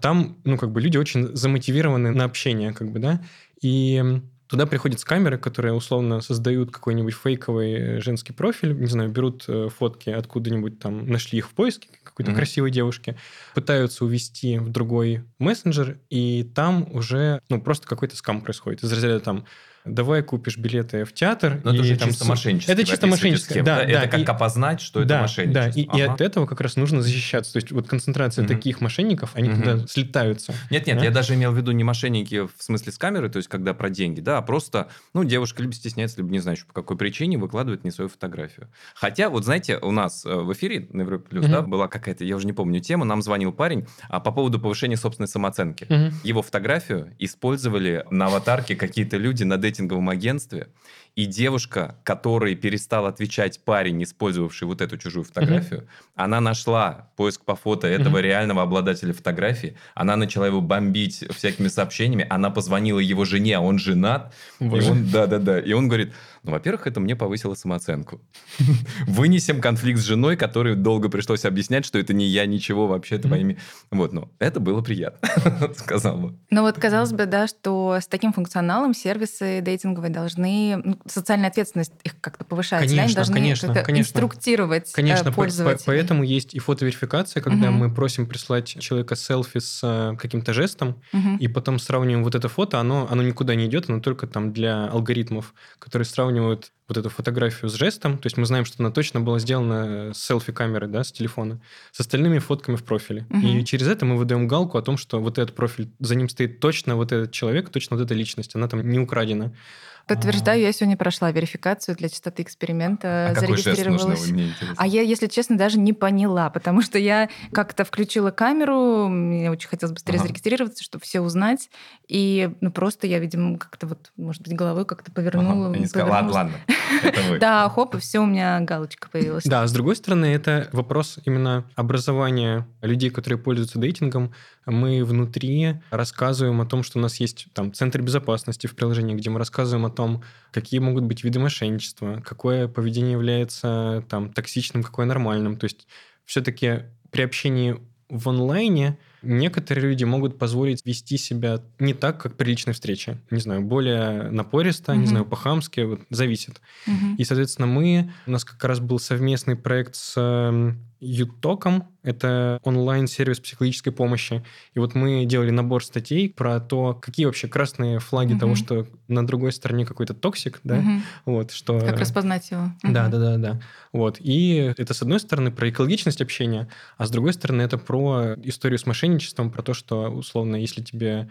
там, ну, как бы люди очень замотивированы на общение, как бы, да, и туда приходят с камеры, которые условно создают какой-нибудь фейковый женский профиль, не знаю, берут э, фотки откуда-нибудь там, нашли их в поиске какой-то Мгм. красивой девушки, пытаются увести в другой мессенджер, и там уже, ну, просто какой-то скам происходит. Из разряда там давай купишь билеты в театр. Но это и уже там чисто мошеннически. Это чисто мошенническое, да, да. Это как и- опознать, что да, это мошенничество. Да, и, и Ага. от этого как раз нужно защищаться. То есть вот концентрация Мгм. таких мошенников, они Мгм. когда слетаются. Нет, нет, Да? я даже имел в виду не мошенники в смысле с камеры, то есть когда про деньги, да, а просто, ну, девушка либо стесняется, либо не знаю, по какой причине выкладывает не свою фотографию. Хотя, вот знаете, у нас э, в эфире на Европе Плюс, Мгм. да, была какая-то, я уже не помню тему, нам звонил парень а, по поводу повышения собственной самооценки. Мгм. Его фотографию использовали на аватарке какие-то люди на дейтинговом агентстве, и девушка, которой перестал отвечать парень, использовавший вот эту чужую фотографию, она нашла поиск по фото этого Мгм. реального обладателя фотографии, она начала его бомбить всякими сообщениями, она позвонила его жене, а он женат, и Боже. он, да-да-да, и он говорит, ну, во-первых, это мне повысило самооценку. (laughs) Вынесем конфликт с женой, который долго пришлось объяснять, что это не я, ничего вообще твоими... Вот, ну, это было приятно, (laughs) сказал бы. Ну вот казалось бы, да, что с таким функционалом сервисы дейтинговые должны, ну, социальная ответственность их как-то повышается, да, они Конечно, должны конечно, конечно. инструктировать э, Конечно, по- по- пользователей. поэтому есть и фотоверификация, когда Мгм. мы просим прислать человека селфи с э, каким-то жестом, Мгм. и потом сравниваем вот это фото, оно, оно никуда не идет, оно только там для алгоритмов, которые сравнивают вот эту фотографию с жестом, то есть мы знаем, что она точно была сделана с селфи-камеры, да, с телефона, с остальными фотками в профиле. Мгм. И через это мы выдаем галку о том, что вот этот профиль, за ним стоит точно вот этот человек, точно вот эта личность, она там не украдена. Подтверждаю, я сегодня прошла верификацию для чистоты эксперимента, А какой жест нужно, зарегистрировалась. мне интересно. А я, если честно, даже не поняла, потому что я как-то включила камеру, мне очень хотелось быстрее Ага. зарегистрироваться, чтобы все узнать, и ну просто я, видимо, как-то вот, может быть, головой как-то повернула. Ага, они сказали, ладно, ладно, это вы. (laughs) Да, хоп, и все, у меня галочка появилась. Да, с другой стороны, это вопрос именно образования людей, которые пользуются дейтингом. Мы внутри рассказываем о том, что у нас есть там центр безопасности в приложении, где мы рассказываем о том, какие могут быть виды мошенничества, какое поведение является там токсичным, какое нормальным. То есть все-таки при общении в онлайне некоторые люди могут позволить вести себя не так, как при личной встрече. Не знаю, более напористо, не Мгм. знаю, по-хамски, вот, зависит. Мгм. И, соответственно, мы... У нас как раз был совместный проект с эм, YouTalk ом. Это онлайн-сервис психологической помощи. И вот мы делали набор статей про то, какие вообще красные флаги Мгм. того, что на другой стороне какой-то токсик, да, Мгм. вот, что... Как распознать его. Да, Мгм. да, да, да. Вот. И это, с одной стороны, про экологичность общения, а с другой стороны, это про историю с мошенничеством, про то, что, условно, если тебе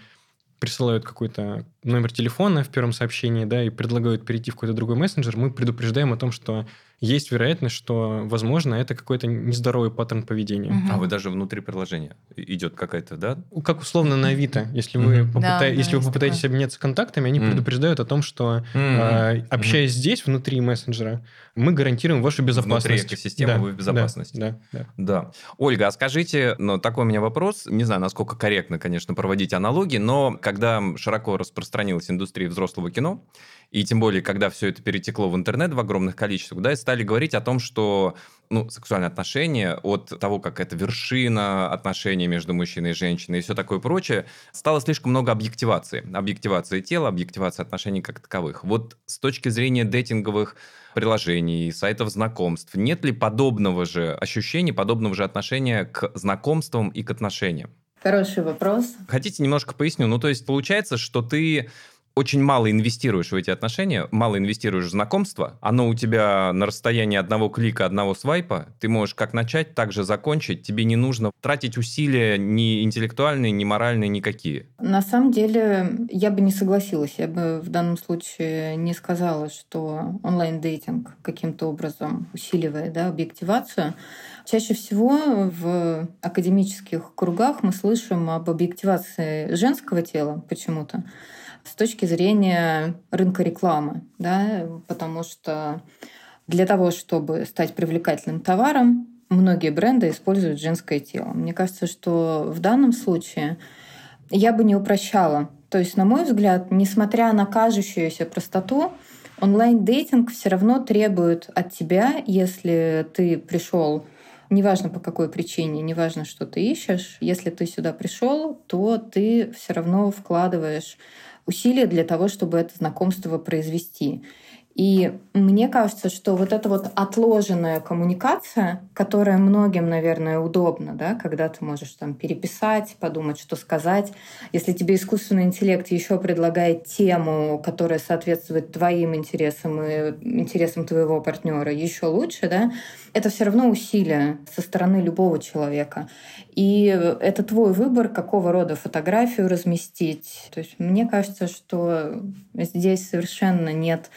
присылают какой-то номер телефона в первом сообщении, да, и предлагают перейти в какой-то другой мессенджер, мы предупреждаем о том, что есть вероятность, что, возможно, это какой-то нездоровый паттерн поведения. Мгм. А вы даже внутри приложения идет какая-то, да? Как условно на Авито. Если вы, Мгм. попыта- Да, да, если вы есть попытаетесь такое. обменяться контактами, они Мгм. предупреждают о том, что а, Мгм. общаясь здесь, внутри мессенджера, мы гарантируем вашу безопасность. экосистемы Да, вы в безопасности. Да, да, да. Да. Ольга, а скажите, ну, такой у меня вопрос. Не знаю, насколько корректно, конечно, проводить аналогии, но когда широко распространилась индустрия взрослого кино, и тем более, когда все это перетекло в интернет в огромных количествах, да, и стали говорить о том, что ну, сексуальные отношения, от того, как это вершина отношений между мужчиной и женщиной и все такое прочее, стало слишком много объективации. Объективации тела, объективации отношений как таковых. Вот с точки зрения дейтинговых приложений, сайтов знакомств, нет ли подобного же ощущения, подобного же отношения к знакомствам и к отношениям? Хороший вопрос. Хотите, немножко поясню? Ну, то есть получается, что ты очень мало инвестируешь в эти отношения, мало инвестируешь в знакомство, оно у тебя на расстоянии одного клика, одного свайпа, ты можешь как начать, так же закончить, тебе не нужно тратить усилия ни интеллектуальные, ни моральные, никакие. На самом деле, я бы не согласилась. Я бы в данном случае не сказала, что онлайн-дейтинг каким-то образом усиливает да, объективацию. Чаще всего в академических кругах мы слышим об объективации женского тела почему-то с точки зрения рынка рекламы, да, потому что для того, чтобы стать привлекательным товаром, многие бренды используют женское тело. Мне кажется, что в данном случае я бы не упрощала. То есть, на мой взгляд, несмотря на кажущуюся простоту, онлайн-дейтинг все равно требует от тебя, если ты пришел неважно по какой причине, неважно, что ты ищешь, если ты сюда пришел, то ты все равно вкладываешь усилия для того, чтобы это знакомство произвести. И мне кажется, что вот эта вот отложенная коммуникация, которая многим, наверное, удобна, да, когда ты можешь там переписать, подумать, что сказать. Если тебе искусственный интеллект еще предлагает тему, которая соответствует твоим интересам и интересам твоего партнера, еще лучше, да, это все равно усилие со стороны любого человека. И это твой выбор, какого рода фотографию разместить. То есть мне кажется, что здесь совершенно нет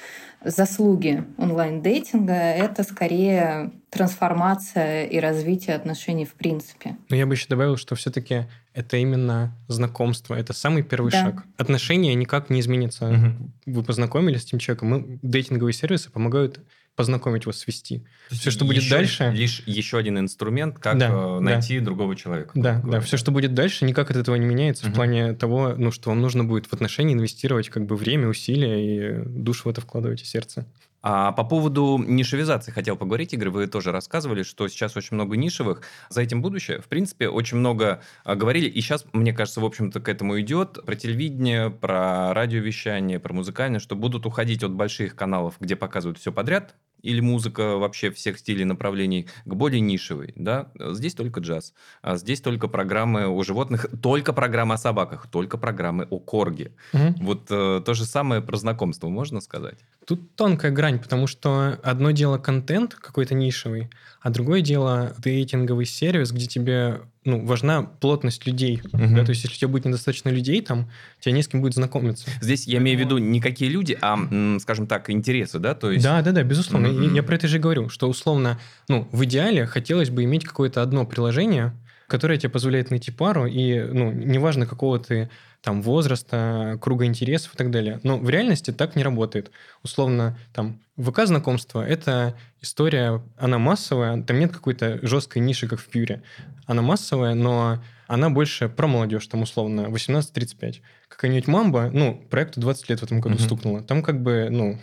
заслуги онлайн-дейтинга. Это скорее трансформация и развитие отношений в принципе. Но я бы еще добавил, что все-таки это именно знакомство, это самый первый Да. шаг. Отношения никак не изменятся. Мгм. Вы познакомились с этим человеком, мы, дейтинговые сервисы помогают познакомить вас, свести. Все, что будет Еще- дальше... Лишь еще один инструмент, как Да, э, да. найти другого человека. Да, да, все, что будет дальше, никак от этого не меняется Мгм. в плане того, ну, что вам нужно будет в отношения инвестировать как бы время, усилия и душу в это вкладывать и сердце. А по поводу нишевизации хотел поговорить, Игорь. Вы тоже рассказывали, что сейчас очень много нишевых. За этим будущее. В принципе, очень много а, говорили. И сейчас, мне кажется, в общем-то, к этому идет. Про телевидение, про радиовещание, про музыкальное, что будут уходить от больших каналов, где показывают все подряд, или музыка вообще всех стилей, направлений, к более нишевой. Да? Здесь только джаз. А здесь только программы о животных, только программы о собаках, только программы о корге. Мгм. Вот э, то же самое про знакомство, можно сказать? Тут тонкая грань, потому что одно дело контент какой-то нишевый, а другое дело дейтинговый сервис, где тебе ну, важна плотность людей. Мгм. Да, то есть, если у тебя будет недостаточно людей там, тебе не с кем будет знакомиться. Здесь я имею в виду не какие люди, а, скажем так, интересы, да? То есть... Да, да, да, безусловно. Мгм. Я, я про это же говорю, что условно, ну, в идеале хотелось бы иметь какое-то одно приложение, которое тебе позволяет найти пару, и, ну, неважно, какого ты там возраста, круга интересов и так далее. Но в реальности так не работает. Условно, там, ВК-знакомство – это история, она массовая, там нет какой-то жесткой ниши, как в Пьюре. Она массовая, но она больше про молодежь, там, условно, 18-35. Какая-нибудь Мамба, ну, проекту 20 лет в этом году Мгм. стукнуло. Там как бы, ну,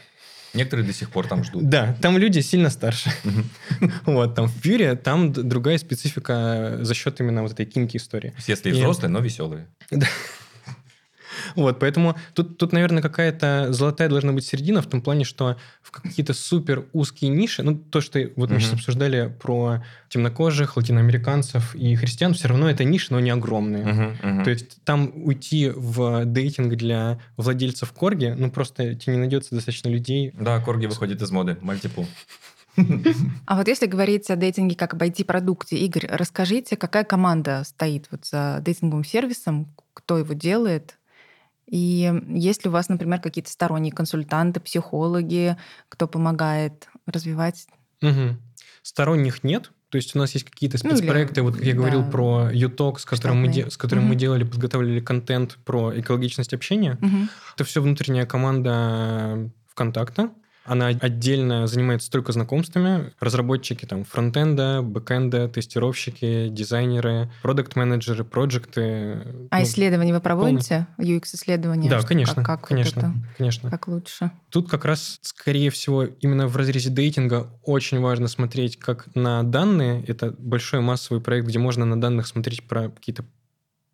Некоторые до сих пор там ждут. да, там люди сильно старше. (laughs) Вот, там в Пьюре, там другая специфика за счет именно вот этой кинки истории. То есть, Если взрослые, но веселые. Вот, поэтому тут, тут, наверное, какая-то золотая должна быть середина в том плане, что в какие-то супер узкие ниши, ну, то, что вот мы сейчас обсуждали про темнокожих, латиноамериканцев и христиан, все равно это ниши, но не огромные. То есть там уйти в дейтинг для владельцев корги, ну, просто тебе не найдется достаточно людей. Да, корги выходит из моды. Мальтипул. А вот если говорить о дейтинге как об IT-продукте, Игорь, расскажите, какая команда стоит вот за дейтинговым сервисом, кто его делает, и есть ли у вас, например, какие-то сторонние консультанты, психологи, кто помогает развивать? Мгм. Сторонних нет. То есть у нас есть какие-то Ну, или- спецпроекты, вот как я говорил да. про YouTalk, с которым, мы, Штатные. де- с которым мы Мгм. делали, подготавливали контент про экологичность общения. Мгм. Это все внутренняя команда ВКонтакта. Она отдельно занимается только знакомствами. Разработчики там фронтенда, бэкенда, тестировщики, дизайнеры, продукт-менеджеры, проекты. А исследования вы проводите? UX-исследования? Да, конечно, Как, как вот конечно, это? конечно. Как лучше? Тут как раз, скорее всего, именно в разрезе дейтинга очень важно смотреть как на данные. Это большой массовый проект, где можно на данных смотреть про какие-то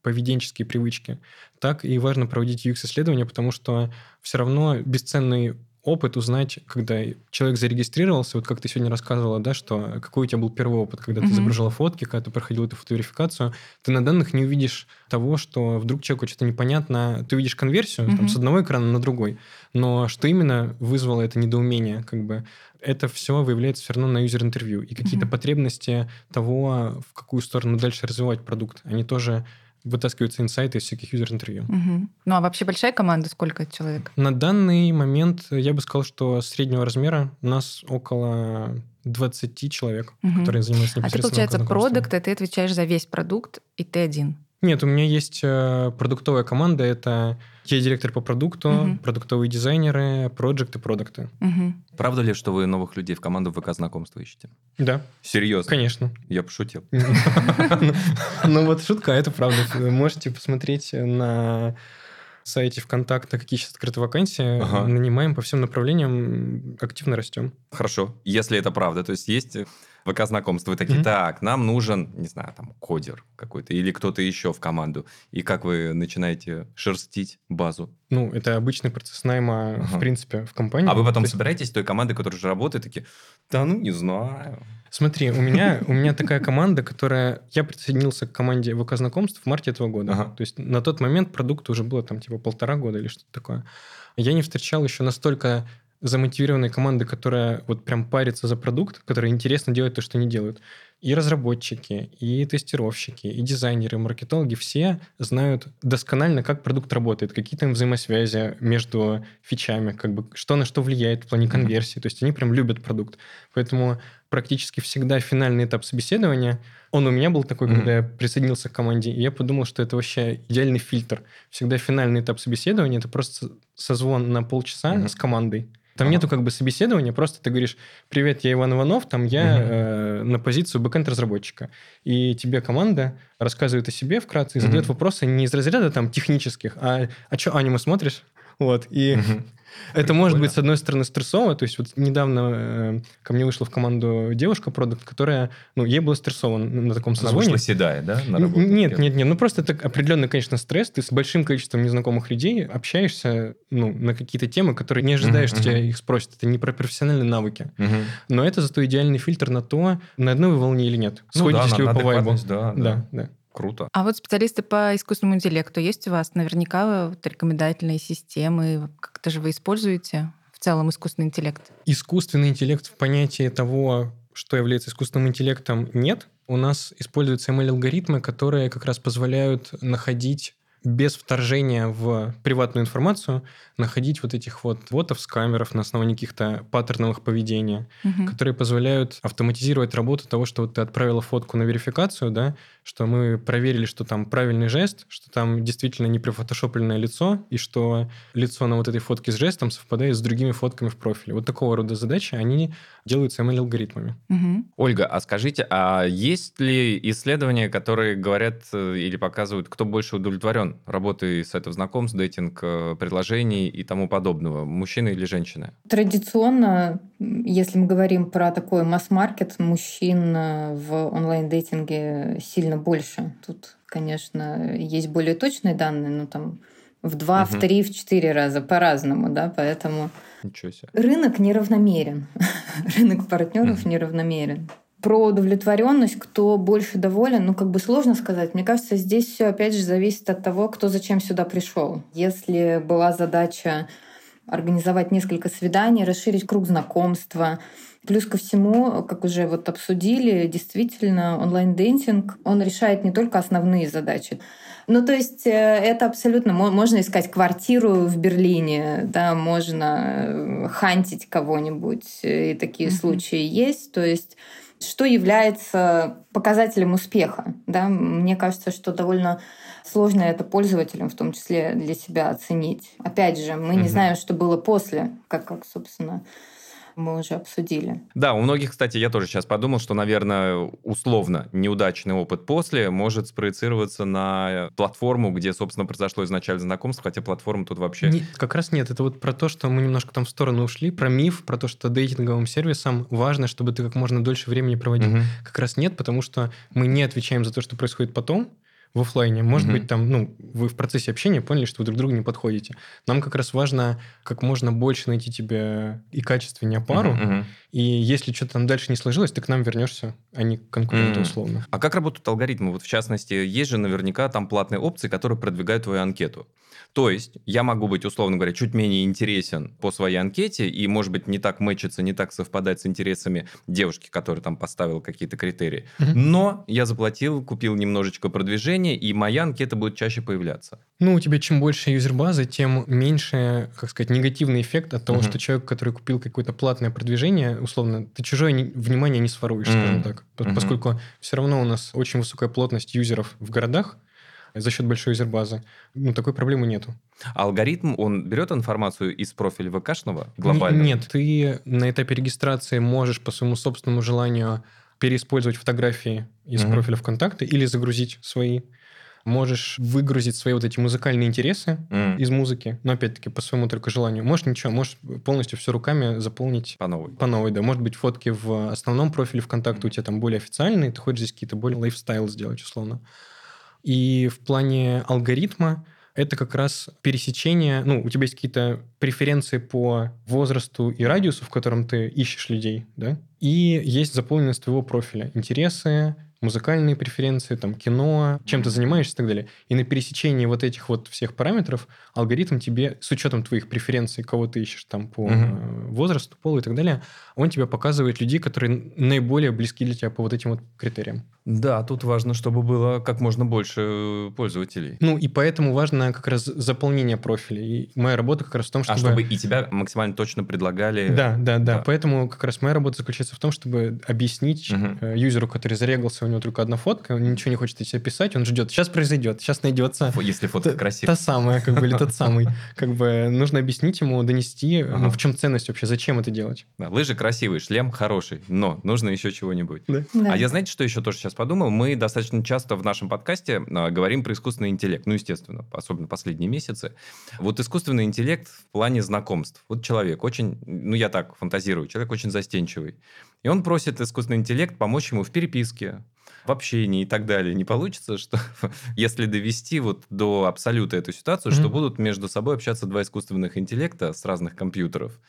поведенческие привычки. Так и важно проводить UX-исследования, потому что все равно бесценный опыт узнать, когда человек зарегистрировался, вот как ты сегодня рассказывала, да, что какой у тебя был первый опыт, когда ты Мгм. загружала фотки, когда ты проходил эту фотоверификацию, ты на данных не увидишь того, что вдруг человеку что-то непонятно, ты увидишь конверсию там, Мгм. с одного экрана на другой, но что именно вызвало это недоумение, как бы, это все выявляется все равно на юзер-интервью. И какие-то Мгм. потребности того, в какую сторону дальше развивать продукт, они тоже вытаскиваются инсайты из всяких юзер-интервью. Мгм. Ну а вообще большая команда, сколько человек? На данный момент я бы сказал, что среднего размера у нас около 20 человек, Мгм. которые занимаются А ты, непосредственно получается, продукт, и ты отвечаешь за весь продукт, и ты один. Нет, у меня есть э, продуктовая команда. Это я директор по продукту, Мгм. продуктовые дизайнеры, проекты, продукты. Мгм. Правда ли, что вы новых людей в команду ВК знакомства ищете? Да, Серьезно? конечно. Я пошутил. (laughs) Ну вот шутка, а это правда. Вы Можете посмотреть на сайте ВКонтакте, какие сейчас открыты вакансии. Ага. Нанимаем по всем направлениям, активно растем. Хорошо, если это правда. То есть есть ВК знакомств. Вы такие, так, нам нужен, не знаю, там, кодер какой-то или кто-то еще в команду. И как вы начинаете шерстить базу? Ну, это обычный процесс найма, Ага. в принципе, в компании. А вы потом То есть, собираетесь той командой, которая уже работает, такие, да ну, не знаю. Смотри, у меня, у меня такая команда, которая... Я присоединился к команде ВК знакомств в марте этого года. Ага. То есть на тот момент продукту уже было там типа полтора года или что-то такое. Я не встречал еще настолько замотивированной команды, которая вот прям парится за продукт, которая интересно делает то, что они делают. И разработчики, и тестировщики, и дизайнеры, и маркетологи все знают досконально, как продукт работает, какие там взаимосвязи между фичами, как бы что на что влияет в плане конверсии. То есть они прям любят продукт. Поэтому практически всегда финальный этап собеседования, он у меня был такой, Мгм. когда я присоединился к команде, и я подумал, что это вообще идеальный фильтр. Всегда финальный этап собеседования – это просто созвон на полчаса Мгм. с командой. Там Ага. нету как бы собеседования, просто ты говоришь, привет, я Иван Иванов, там я Мгм. э, на позицию бэкэнд-разработчика. И тебе команда рассказывает о себе вкратце и задает Мгм. вопросы не из разряда там технических, а «А что, аниме смотришь?» Вот, и это может быть, с одной стороны, стрессово. То есть вот недавно э, ко мне вышла в команду девушка, продукт, которая, ну, ей было стрессово на, на таком Она созвоне. вышла седая, да, на Н- работу? Нет, нет, нет. Ну, просто это определенный, конечно, стресс. Ты с большим количеством незнакомых людей общаешься ну, на какие-то темы, которые не ожидаешь, что тебя их спросят. Это не про профессиональные навыки. Но это зато идеальный фильтр на то, на одной вы волне или нет. Ну Сходитесь да, ли вы по вайбу. адекватность, Да, да. Да, да. Круто. А вот специалисты по искусственному интеллекту есть у вас? Наверняка вот рекомендательные системы. Как-то же вы используете в целом искусственный интеллект? Искусственный интеллект в понятии того, что является искусственным интеллектом, нет. У нас используются ML-алгоритмы, которые как раз позволяют находить без вторжения в приватную информацию, находить вот этих вот ботов с камеров на основании каких-то паттерновых поведения, Мгм. которые позволяют автоматизировать работу того, что вот ты отправила фотку на верификацию, да, что мы проверили, что там правильный жест, что там действительно не прифотошопленное лицо, и что лицо на вот этой фотке с жестом совпадает с другими фотками в профиле. Вот такого рода задачи, они делаются ML-алгоритмами. Мгм. Ольга, а скажите, а есть ли исследования, которые говорят э, или показывают, кто больше удовлетворен работой с этого знакомств, дейтинг, э, предложений и тому подобного, мужчина или женщина? Традиционно, если мы говорим про такой масс-маркет, мужчин э, в онлайн-дейтинге сильно больше. Тут, конечно, есть более точные данные, но там в два, в Мгм. три, в четыре раза по-разному, да, поэтому Ничего себе. рынок неравномерен. (laughs) рынок партнеров Мгм. неравномерен. Про удовлетворенность, кто больше доволен, ну как бы сложно сказать. Мне кажется, здесь все опять же зависит от того, кто зачем сюда пришел. Если была задача организовать несколько свиданий, расширить круг знакомства, Плюс ко всему, как уже вот обсудили, действительно онлайн-дейтинг, он решает не только основные задачи. Ну, то есть э, это абсолютно... мо- Можно искать квартиру в Берлине, да, можно э, хантить кого-нибудь, э, и такие Мгм. случаи есть. То есть что является показателем успеха? Да? Мне кажется, что довольно сложно это пользователям, в том числе для себя оценить. Опять же, мы Мгм. не знаем, что было после, как, как собственно, мы уже обсудили. Да, у многих, кстати, я тоже сейчас подумал, что, наверное, условно неудачный опыт после может спроецироваться на платформу, где, собственно, произошло изначально знакомство, хотя платформа тут вообще... Не- как раз нет. Это вот про то, что мы немножко там в сторону ушли, про миф, про то, что дейтинговым сервисам важно, чтобы ты как можно дольше времени проводил. Мгм. Как раз нет, потому что мы не отвечаем за то, что происходит потом в оффлайне. Может Мгм. быть, там, ну, вы в процессе общения поняли, что вы друг другу не подходите. Нам как раз важно как можно больше найти тебе и качественнее пару. Мгм. И если что-то там дальше не сложилось, ты к нам вернешься, а не к конкуренту Мгм. условно. А как работают алгоритмы? Вот в частности, есть же наверняка там платные опции, которые продвигают твою анкету. То есть я могу быть, условно говоря, чуть менее интересен по своей анкете и, может быть, не так мэчиться, не так совпадать с интересами девушки, которая там поставила какие-то критерии. Мгм. Но я заплатил, купил немножечко продвижения, и моя анкета будет чаще появляться. Ну, у тебя чем больше юзербазы, тем меньше, как сказать, негативный эффект от того, Мгм. что человек, который купил какое-то платное продвижение, условно, ты чужое не- внимание не своруешь, Мгм. скажем так. Мгм. Поскольку все равно у нас очень высокая плотность юзеров в городах за счет большой юзербазы. Ну, такой проблемы нету. А алгоритм, он берет информацию из профиля ВКшного глобально? Нет, ты на этапе регистрации можешь по своему собственному желанию переиспользовать фотографии из Мгм. профиля ВКонтакте или загрузить свои. можешь выгрузить свои вот эти музыкальные интересы М. из музыки, но опять-таки по своему только желанию. Можешь ничего, можешь полностью все руками заполнить По новой. по новой, да. Может быть, фотки в основном профиле ВКонтакте у тебя там более официальные, ты хочешь здесь какие-то более лайфстайл сделать, условно. И в плане алгоритма это как раз пересечение, ну, у тебя есть какие-то преференции по возрасту и радиусу, в котором ты ищешь людей, да, и есть заполненность твоего профиля, интересы, музыкальные преференции, там, кино, чем ты занимаешься и так далее. И на пересечении вот этих вот всех параметров алгоритм тебе, с учетом твоих преференций, кого ты ищешь там по э, возрасту, полу и так далее, он тебе показывает людей, которые наиболее близки для тебя по вот этим вот критериям. Да, тут важно, чтобы было как можно больше э, пользователей. Ну, и поэтому важно как раз заполнение профиля. И моя работа как раз в том, чтобы... А чтобы и тебя максимально точно предлагали... Да, да, да, Да. Поэтому как раз моя работа заключается в том, чтобы объяснить э, юзеру, который зарегался, у него только одна фотка, он ничего не хочет из себя писать, он ждет, сейчас произойдет, сейчас найдется Если фотка та, красивая. та самая, как бы, или тот (laughs) самый. Как бы нужно объяснить ему, донести, Ага. ну, в чем ценность вообще, зачем это делать. Да, лыжи красивые, шлем хороший, но нужно еще чего-нибудь. Да. А я, знаете, что еще тоже сейчас подумал? Мы достаточно часто в нашем подкасте а, говорим про искусственный интеллект. Ну, естественно, особенно последние месяцы. Вот искусственный интеллект в плане знакомств. Вот человек очень, ну, я так фантазирую, человек очень застенчивый. И он просит искусственный интеллект помочь ему в переписке, в общении и так далее. Не получится, (laughs) что если довести вот до абсолюта эту ситуацию, что Мгм. будут между собой общаться два искусственных интеллекта с разных компьютеров.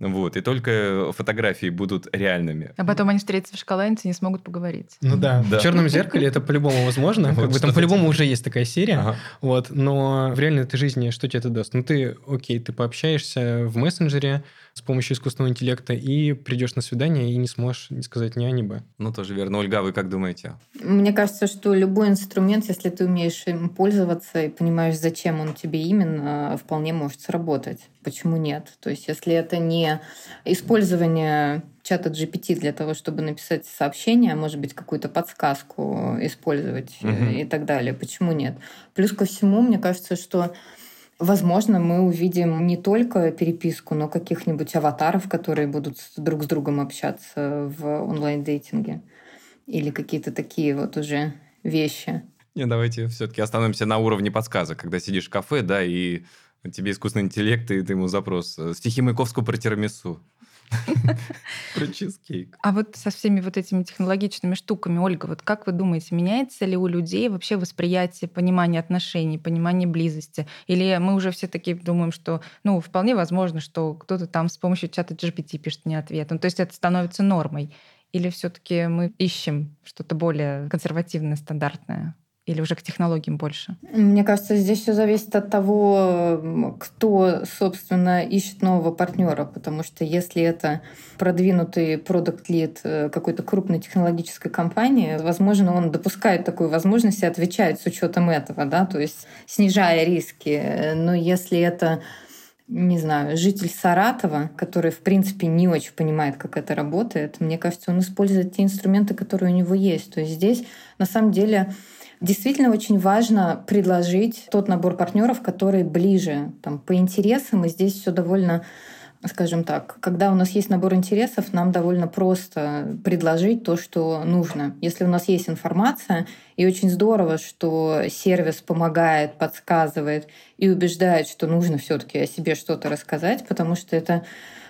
Вот, и только фотографии будут реальными. А потом они встретятся в шоколаднице и не смогут поговорить. Ну да, Да. в черном зеркале это по-любому возможно. (laughs) Вот Как бы там по-любому типа. уже есть такая серия. Ага. Вот, но в реальной этой жизни что тебе это даст? Ну, ты, окей, ты пообщаешься в мессенджере с помощью искусственного интеллекта и придешь на свидание и не сможешь не сказать ни А, ни Б. Ну, тоже верно. Ольга, а вы как думаете? Мне кажется, что любой инструмент, если ты умеешь им пользоваться и понимаешь, зачем он тебе именно, вполне может сработать. Почему нет? То есть, если это не использование чата GPT для того, чтобы написать сообщение, а может быть, какую-то подсказку использовать Мгм. и так далее. Почему нет? Плюс ко всему, мне кажется, что Возможно, мы увидим не только переписку, но каких-нибудь аватаров, которые будут друг с другом общаться в онлайн-дейтинге. Или какие-то такие вот уже вещи. Не, давайте все-таки остановимся на уровне подсказок, когда сидишь в кафе, да, и тебе искусственный интеллект, и ты ему запрос. Стихи Маяковского про тирамису. Про чизкейк. А вот со всеми вот этими технологичными штуками, Ольга, вот как вы думаете, меняется ли у людей вообще восприятие, понимание отношений, понимание близости? Или мы уже все таки думаем, что, ну, вполне возможно, что кто-то там с помощью чата GPT пишет мне ответ. Ну, то есть это становится нормой. Или все-таки мы ищем что-то более консервативное, стандартное? Или уже к технологиям больше? Мне кажется, здесь все зависит от того, кто, собственно, ищет нового партнера, потому что если это продвинутый продукт лид какой-то крупной технологической компании, возможно, он допускает такую возможность и отвечает с учетом этого, да, то есть снижая риски. Но если это не знаю, житель Саратова, который, в принципе, не очень понимает, как это работает, мне кажется, он использует те инструменты, которые у него есть. То есть здесь, на самом деле, Действительно очень важно предложить тот набор партнеров, который ближе там, по интересам, и здесь все довольно скажем так, когда у нас есть набор интересов, нам довольно просто предложить то, что нужно. Если у нас есть информация, и очень здорово, что сервис помогает, подсказывает и убеждает, что нужно все-таки о себе что-то рассказать, потому что это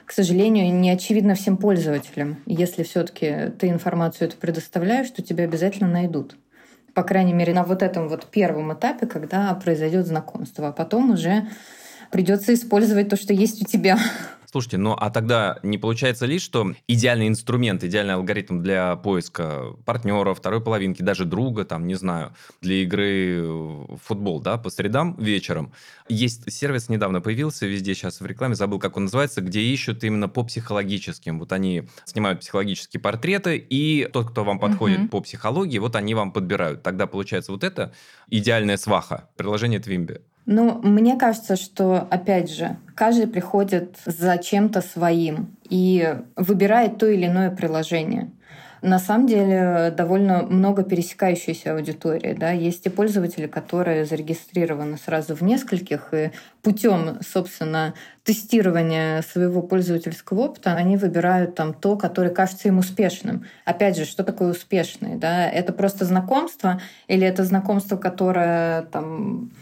к сожалению, не очевидно всем пользователям. Если все-таки ты информацию эту предоставляешь, то тебя обязательно найдут по крайней мере, на вот этом вот первом этапе, когда произойдет знакомство. А потом уже придется использовать то, что есть у тебя. Слушайте, ну а тогда не получается ли, что идеальный инструмент, идеальный алгоритм для поиска партнера, второй половинки, даже друга, там, не знаю, для игры в футбол, да, по средам вечером. Есть сервис, недавно появился, везде сейчас в рекламе, забыл, как он называется, где ищут именно по психологическим. Вот они снимают психологические портреты, и тот, кто вам подходит Мгм. по психологии, вот они вам подбирают. Тогда получается вот это идеальная сваха, приложение Твимби. Ну, мне кажется, что, опять же, каждый приходит за чем-то своим и выбирает то или иное приложение. на самом деле довольно много пересекающейся аудитории. Да? Есть и пользователи, которые зарегистрированы сразу в нескольких, и путем, собственно, тестирования своего пользовательского опыта они выбирают там то, которое кажется им успешным. Опять же, что такое успешный? Да? Это просто знакомство или это знакомство, которое там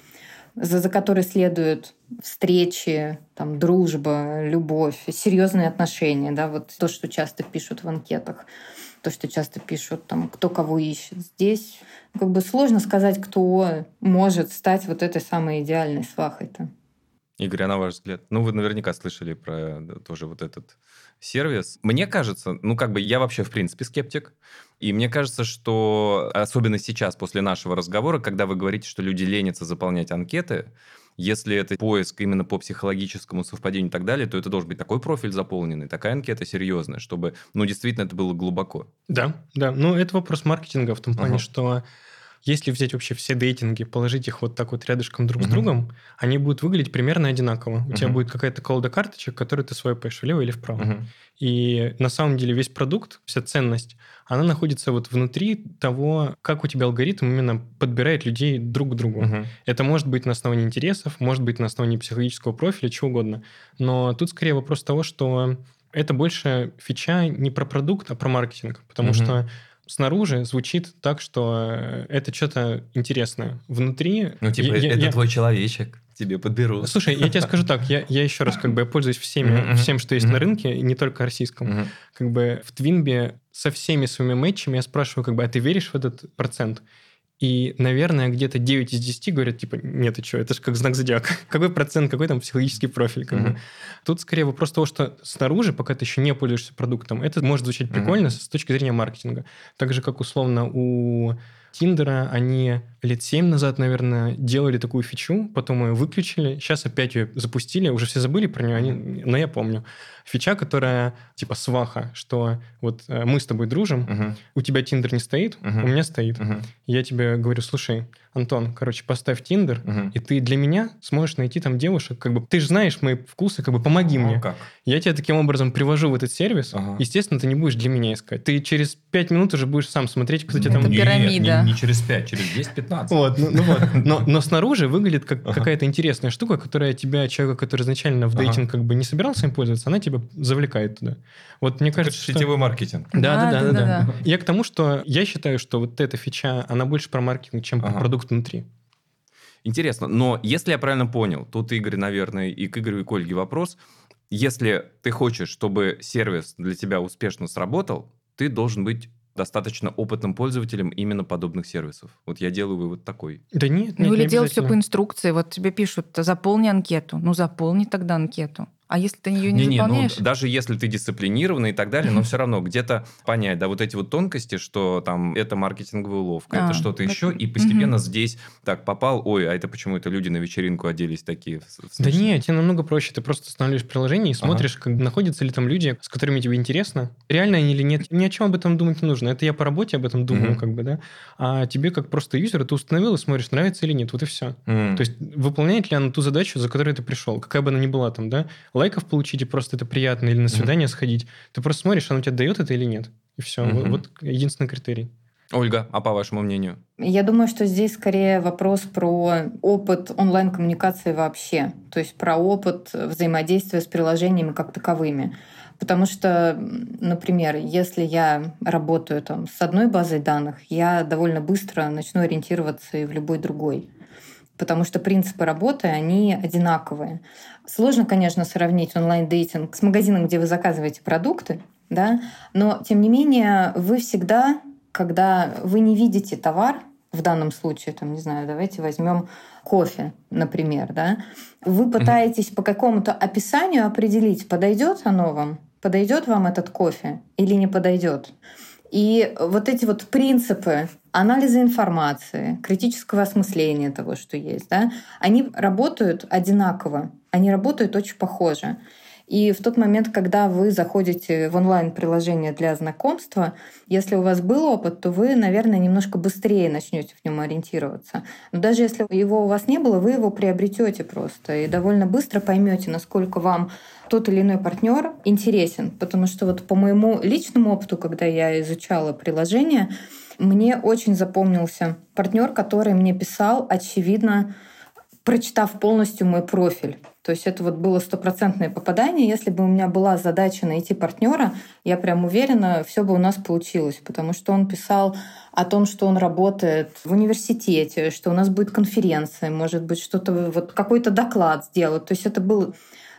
за, за которой следуют встречи, там, дружба, любовь, серьезные отношения, да, вот то, что часто пишут в анкетах то, что часто пишут, там, кто кого ищет. Здесь как бы сложно сказать, кто может стать вот этой самой идеальной свахой-то. Игорь, а на ваш взгляд? Ну, вы наверняка слышали про тоже вот этот сервис. Мне кажется, ну, как бы я вообще, в принципе, скептик. И мне кажется, что особенно сейчас, после нашего разговора, когда вы говорите, что люди ленятся заполнять анкеты, если это поиск именно по психологическому совпадению и так далее, то это должен быть такой профиль заполненный, такая анкета серьезная, чтобы, ну, действительно это было глубоко. Да, да. Ну, это вопрос маркетинга в том плане, uh-huh. что если взять вообще все дейтинги, положить их вот так вот рядышком друг uh-huh. с другом, они будут выглядеть примерно одинаково. У uh-huh. тебя будет какая-то колода карточек, которую ты свайпаешь влево или вправо. Uh-huh. И на самом деле весь продукт, вся ценность, она находится вот внутри того, как у тебя алгоритм именно подбирает людей друг к другу. Uh-huh. Это может быть на основании интересов, может быть на основании психологического профиля, чего угодно. Но тут скорее вопрос того, что это больше фича не про продукт, а про маркетинг. Потому uh-huh. что снаружи звучит так, что э, это что-то интересное. Внутри... Ну, типа, я, это я, твой человечек тебе подберу. Слушай, я тебе скажу так, я, я еще раз как бы я пользуюсь всеми, всем, что есть на рынке, не только российском. Как бы в Твинбе со всеми своими матчами я спрашиваю, как бы, а ты веришь в этот процент? И, наверное, где-то 9 из 10 говорят, типа, нет, ты что, это же как знак зодиака. (laughs) какой процент, какой там психологический профиль? Как mm-hmm. бы. Тут скорее вопрос того, что снаружи, пока ты еще не пользуешься продуктом, это может звучать mm-hmm. прикольно с точки зрения маркетинга. Так же, как условно у Тиндера они лет 7 назад, наверное, делали такую фичу, потом ее выключили, сейчас опять ее запустили, уже все забыли про нее, они, но я помню. Фича, которая типа сваха, что вот э, мы с тобой дружим, uh-huh. у тебя Тиндер не стоит, uh-huh. у меня стоит. Uh-huh. Я тебе говорю, слушай, Антон, короче, поставь Тиндер, угу. и ты для меня сможешь найти там девушек, как бы, ты же знаешь мои вкусы, как бы, помоги а, мне. Как? Я тебя таким образом привожу в этот сервис, ага. естественно, ты не будешь для меня искать. Ты через 5 минут уже будешь сам смотреть, кто тебе там... Это пирамида. Не, не через 5, через 10-15. Вот, ну, ну вот. Но, но снаружи выглядит как ага. какая-то интересная штука, которая тебя, человека, который изначально в дейтинг ага. как бы не собирался им пользоваться, она тебя завлекает туда. Вот мне кажется, это сетевой маркетинг. Да, да, да, да, да, да. Я к тому, что я считаю, что вот эта фича, она больше про маркетинг, чем ага. про продукт внутри. Интересно, но если я правильно понял, тут Игорь, наверное, и к Игорю, и к Ольге вопрос. Если ты хочешь, чтобы сервис для тебя успешно сработал, ты должен быть достаточно опытным пользователем именно подобных сервисов. Вот я делаю вывод такой. Да нет, нет Ну или делать все по инструкции. Вот тебе пишут, заполни анкету. Ну заполни тогда анкету. А если ты ее не, не заполняешь? Не, ну, даже если ты дисциплинированный и так далее, но все равно где-то понять, да, вот эти вот тонкости, что там это маркетинговая уловка, а, это что-то еще, и постепенно угу. здесь так попал, ой, а это почему это люди на вечеринку оделись такие? Да нет, тебе намного проще, ты просто устанавливаешь приложение и смотришь, ага. как находятся ли там люди, с которыми тебе интересно, реально они или нет. Ни о чем об этом думать не нужно. Это я по работе об этом думаю, угу. как бы, да. А тебе как просто юзер, ты установил и смотришь, нравится или нет, вот и все. Угу. То есть выполняет ли она ту задачу, за которой ты пришел, какая бы она ни была там, да, лайков получить, и просто это приятно, или на свидание mm-hmm. сходить. Ты просто смотришь, оно тебе дает это или нет. И все. Mm-hmm. Вот, вот единственный критерий. Ольга, а по вашему мнению? Я думаю, что здесь скорее вопрос про опыт онлайн-коммуникации вообще, то есть про опыт взаимодействия с приложениями как таковыми. Потому что, например, если я работаю там с одной базой данных, я довольно быстро начну ориентироваться и в любой другой потому что принципы работы, они одинаковые. Сложно, конечно, сравнить онлайн-дейтинг с магазином, где вы заказываете продукты, да, но, тем не менее, вы всегда, когда вы не видите товар, в данном случае, там, не знаю, давайте возьмем кофе, например, да, вы пытаетесь по какому-то описанию определить, подойдет оно вам, подойдет вам этот кофе или не подойдет. И вот эти вот принципы анализа информации, критического осмысления того, что есть, да, они работают одинаково, они работают очень похоже. И в тот момент, когда вы заходите в онлайн-приложение для знакомства, если у вас был опыт, то вы, наверное, немножко быстрее начнете в нем ориентироваться. Но даже если его у вас не было, вы его приобретете просто и довольно быстро поймете, насколько вам тот или иной партнер интересен. Потому что вот по моему личному опыту, когда я изучала приложение, мне очень запомнился партнер, который мне писал, очевидно, прочитав полностью мой профиль. То есть это вот было стопроцентное попадание. Если бы у меня была задача найти партнера, я прям уверена, все бы у нас получилось, потому что он писал о том, что он работает в университете, что у нас будет конференция, может быть, что-то вот какой-то доклад сделать. То есть это было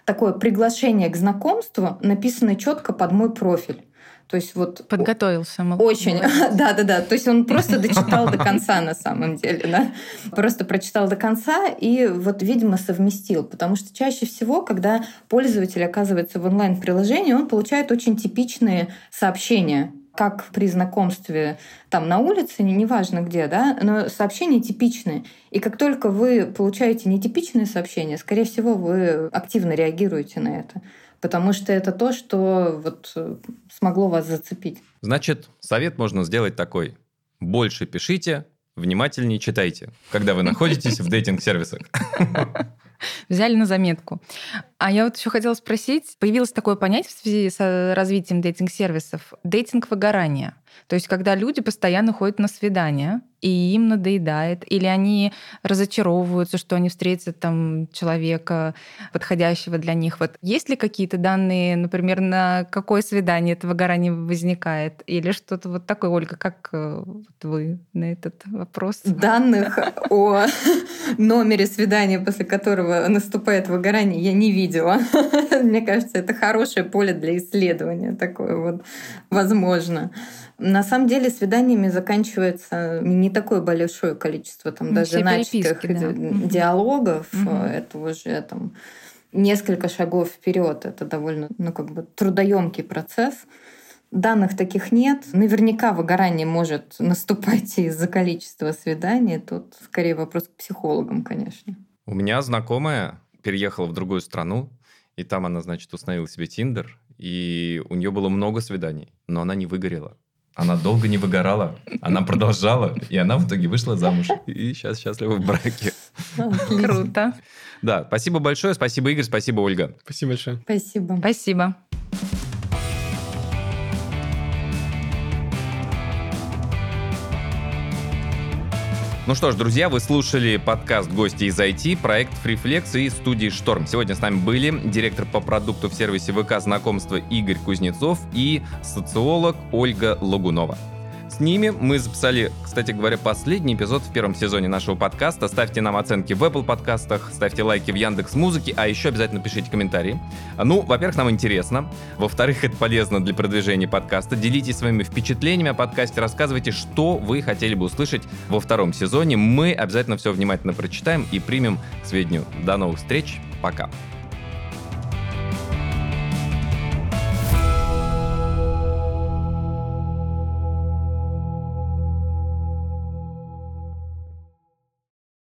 такое приглашение к знакомству, написанное четко под мой профиль. То есть вот подготовился, очень, да, да, да. То есть он просто дочитал до конца на самом деле, да, просто прочитал до конца и вот, видимо, совместил, потому что чаще всего, когда пользователь оказывается в онлайн-приложении, он получает очень типичные сообщения как при знакомстве там на улице, неважно где, да, но сообщения типичные. И как только вы получаете нетипичные сообщения, скорее всего, вы активно реагируете на это потому что это то, что вот э, смогло вас зацепить. Значит, совет можно сделать такой. Больше пишите, внимательнее читайте, когда вы находитесь в дейтинг-сервисах. Взяли на заметку. А я вот еще хотела спросить, появилось такое понятие в связи с развитием дейтинг-сервисов – дейтинг-выгорание. То есть когда люди постоянно ходят на свидания, и им надоедает, или они разочаровываются, что они встретят там человека, подходящего для них. Вот есть ли какие-то данные, например, на какое свидание это выгорание возникает? Или что-то вот такое, Ольга, как э, вот вы на этот вопрос? Данных о номере свидания, после которого наступает выгорание, я не видела. Мне кажется, это хорошее поле для исследования такое вот возможно. На самом деле свиданиями заканчивается не такое большое количество там даже начатых да. диалогов. Угу. Это уже там несколько шагов вперед. Это довольно, ну как бы трудоемкий процесс. Данных таких нет. Наверняка выгорание может (laughs) наступать из-за количества свиданий. Тут скорее вопрос к психологам, конечно. У меня знакомая переехала в другую страну, и там она, значит, установила себе Тиндер, и у нее было много свиданий, но она не выгорела. Она долго не выгорала, она продолжала, и она в итоге вышла замуж. И сейчас счастлива в браке. Круто. Да, спасибо большое, спасибо, Игорь, спасибо, Ольга. Спасибо большое. Спасибо. Спасибо. Ну что ж, друзья, вы слушали подкаст «Гости из IT», проект FreeFlex и студии «Шторм». Сегодня с нами были директор по продукту в сервисе ВК знакомства Игорь Кузнецов и социолог Ольга Лагунова ними мы записали, кстати говоря, последний эпизод в первом сезоне нашего подкаста. Ставьте нам оценки в Apple подкастах, ставьте лайки в Яндекс Музыке, а еще обязательно пишите комментарии. Ну, во-первых, нам интересно. Во-вторых, это полезно для продвижения подкаста. Делитесь своими впечатлениями о подкасте, рассказывайте, что вы хотели бы услышать во втором сезоне. Мы обязательно все внимательно прочитаем и примем к сведению. До новых встреч. Пока.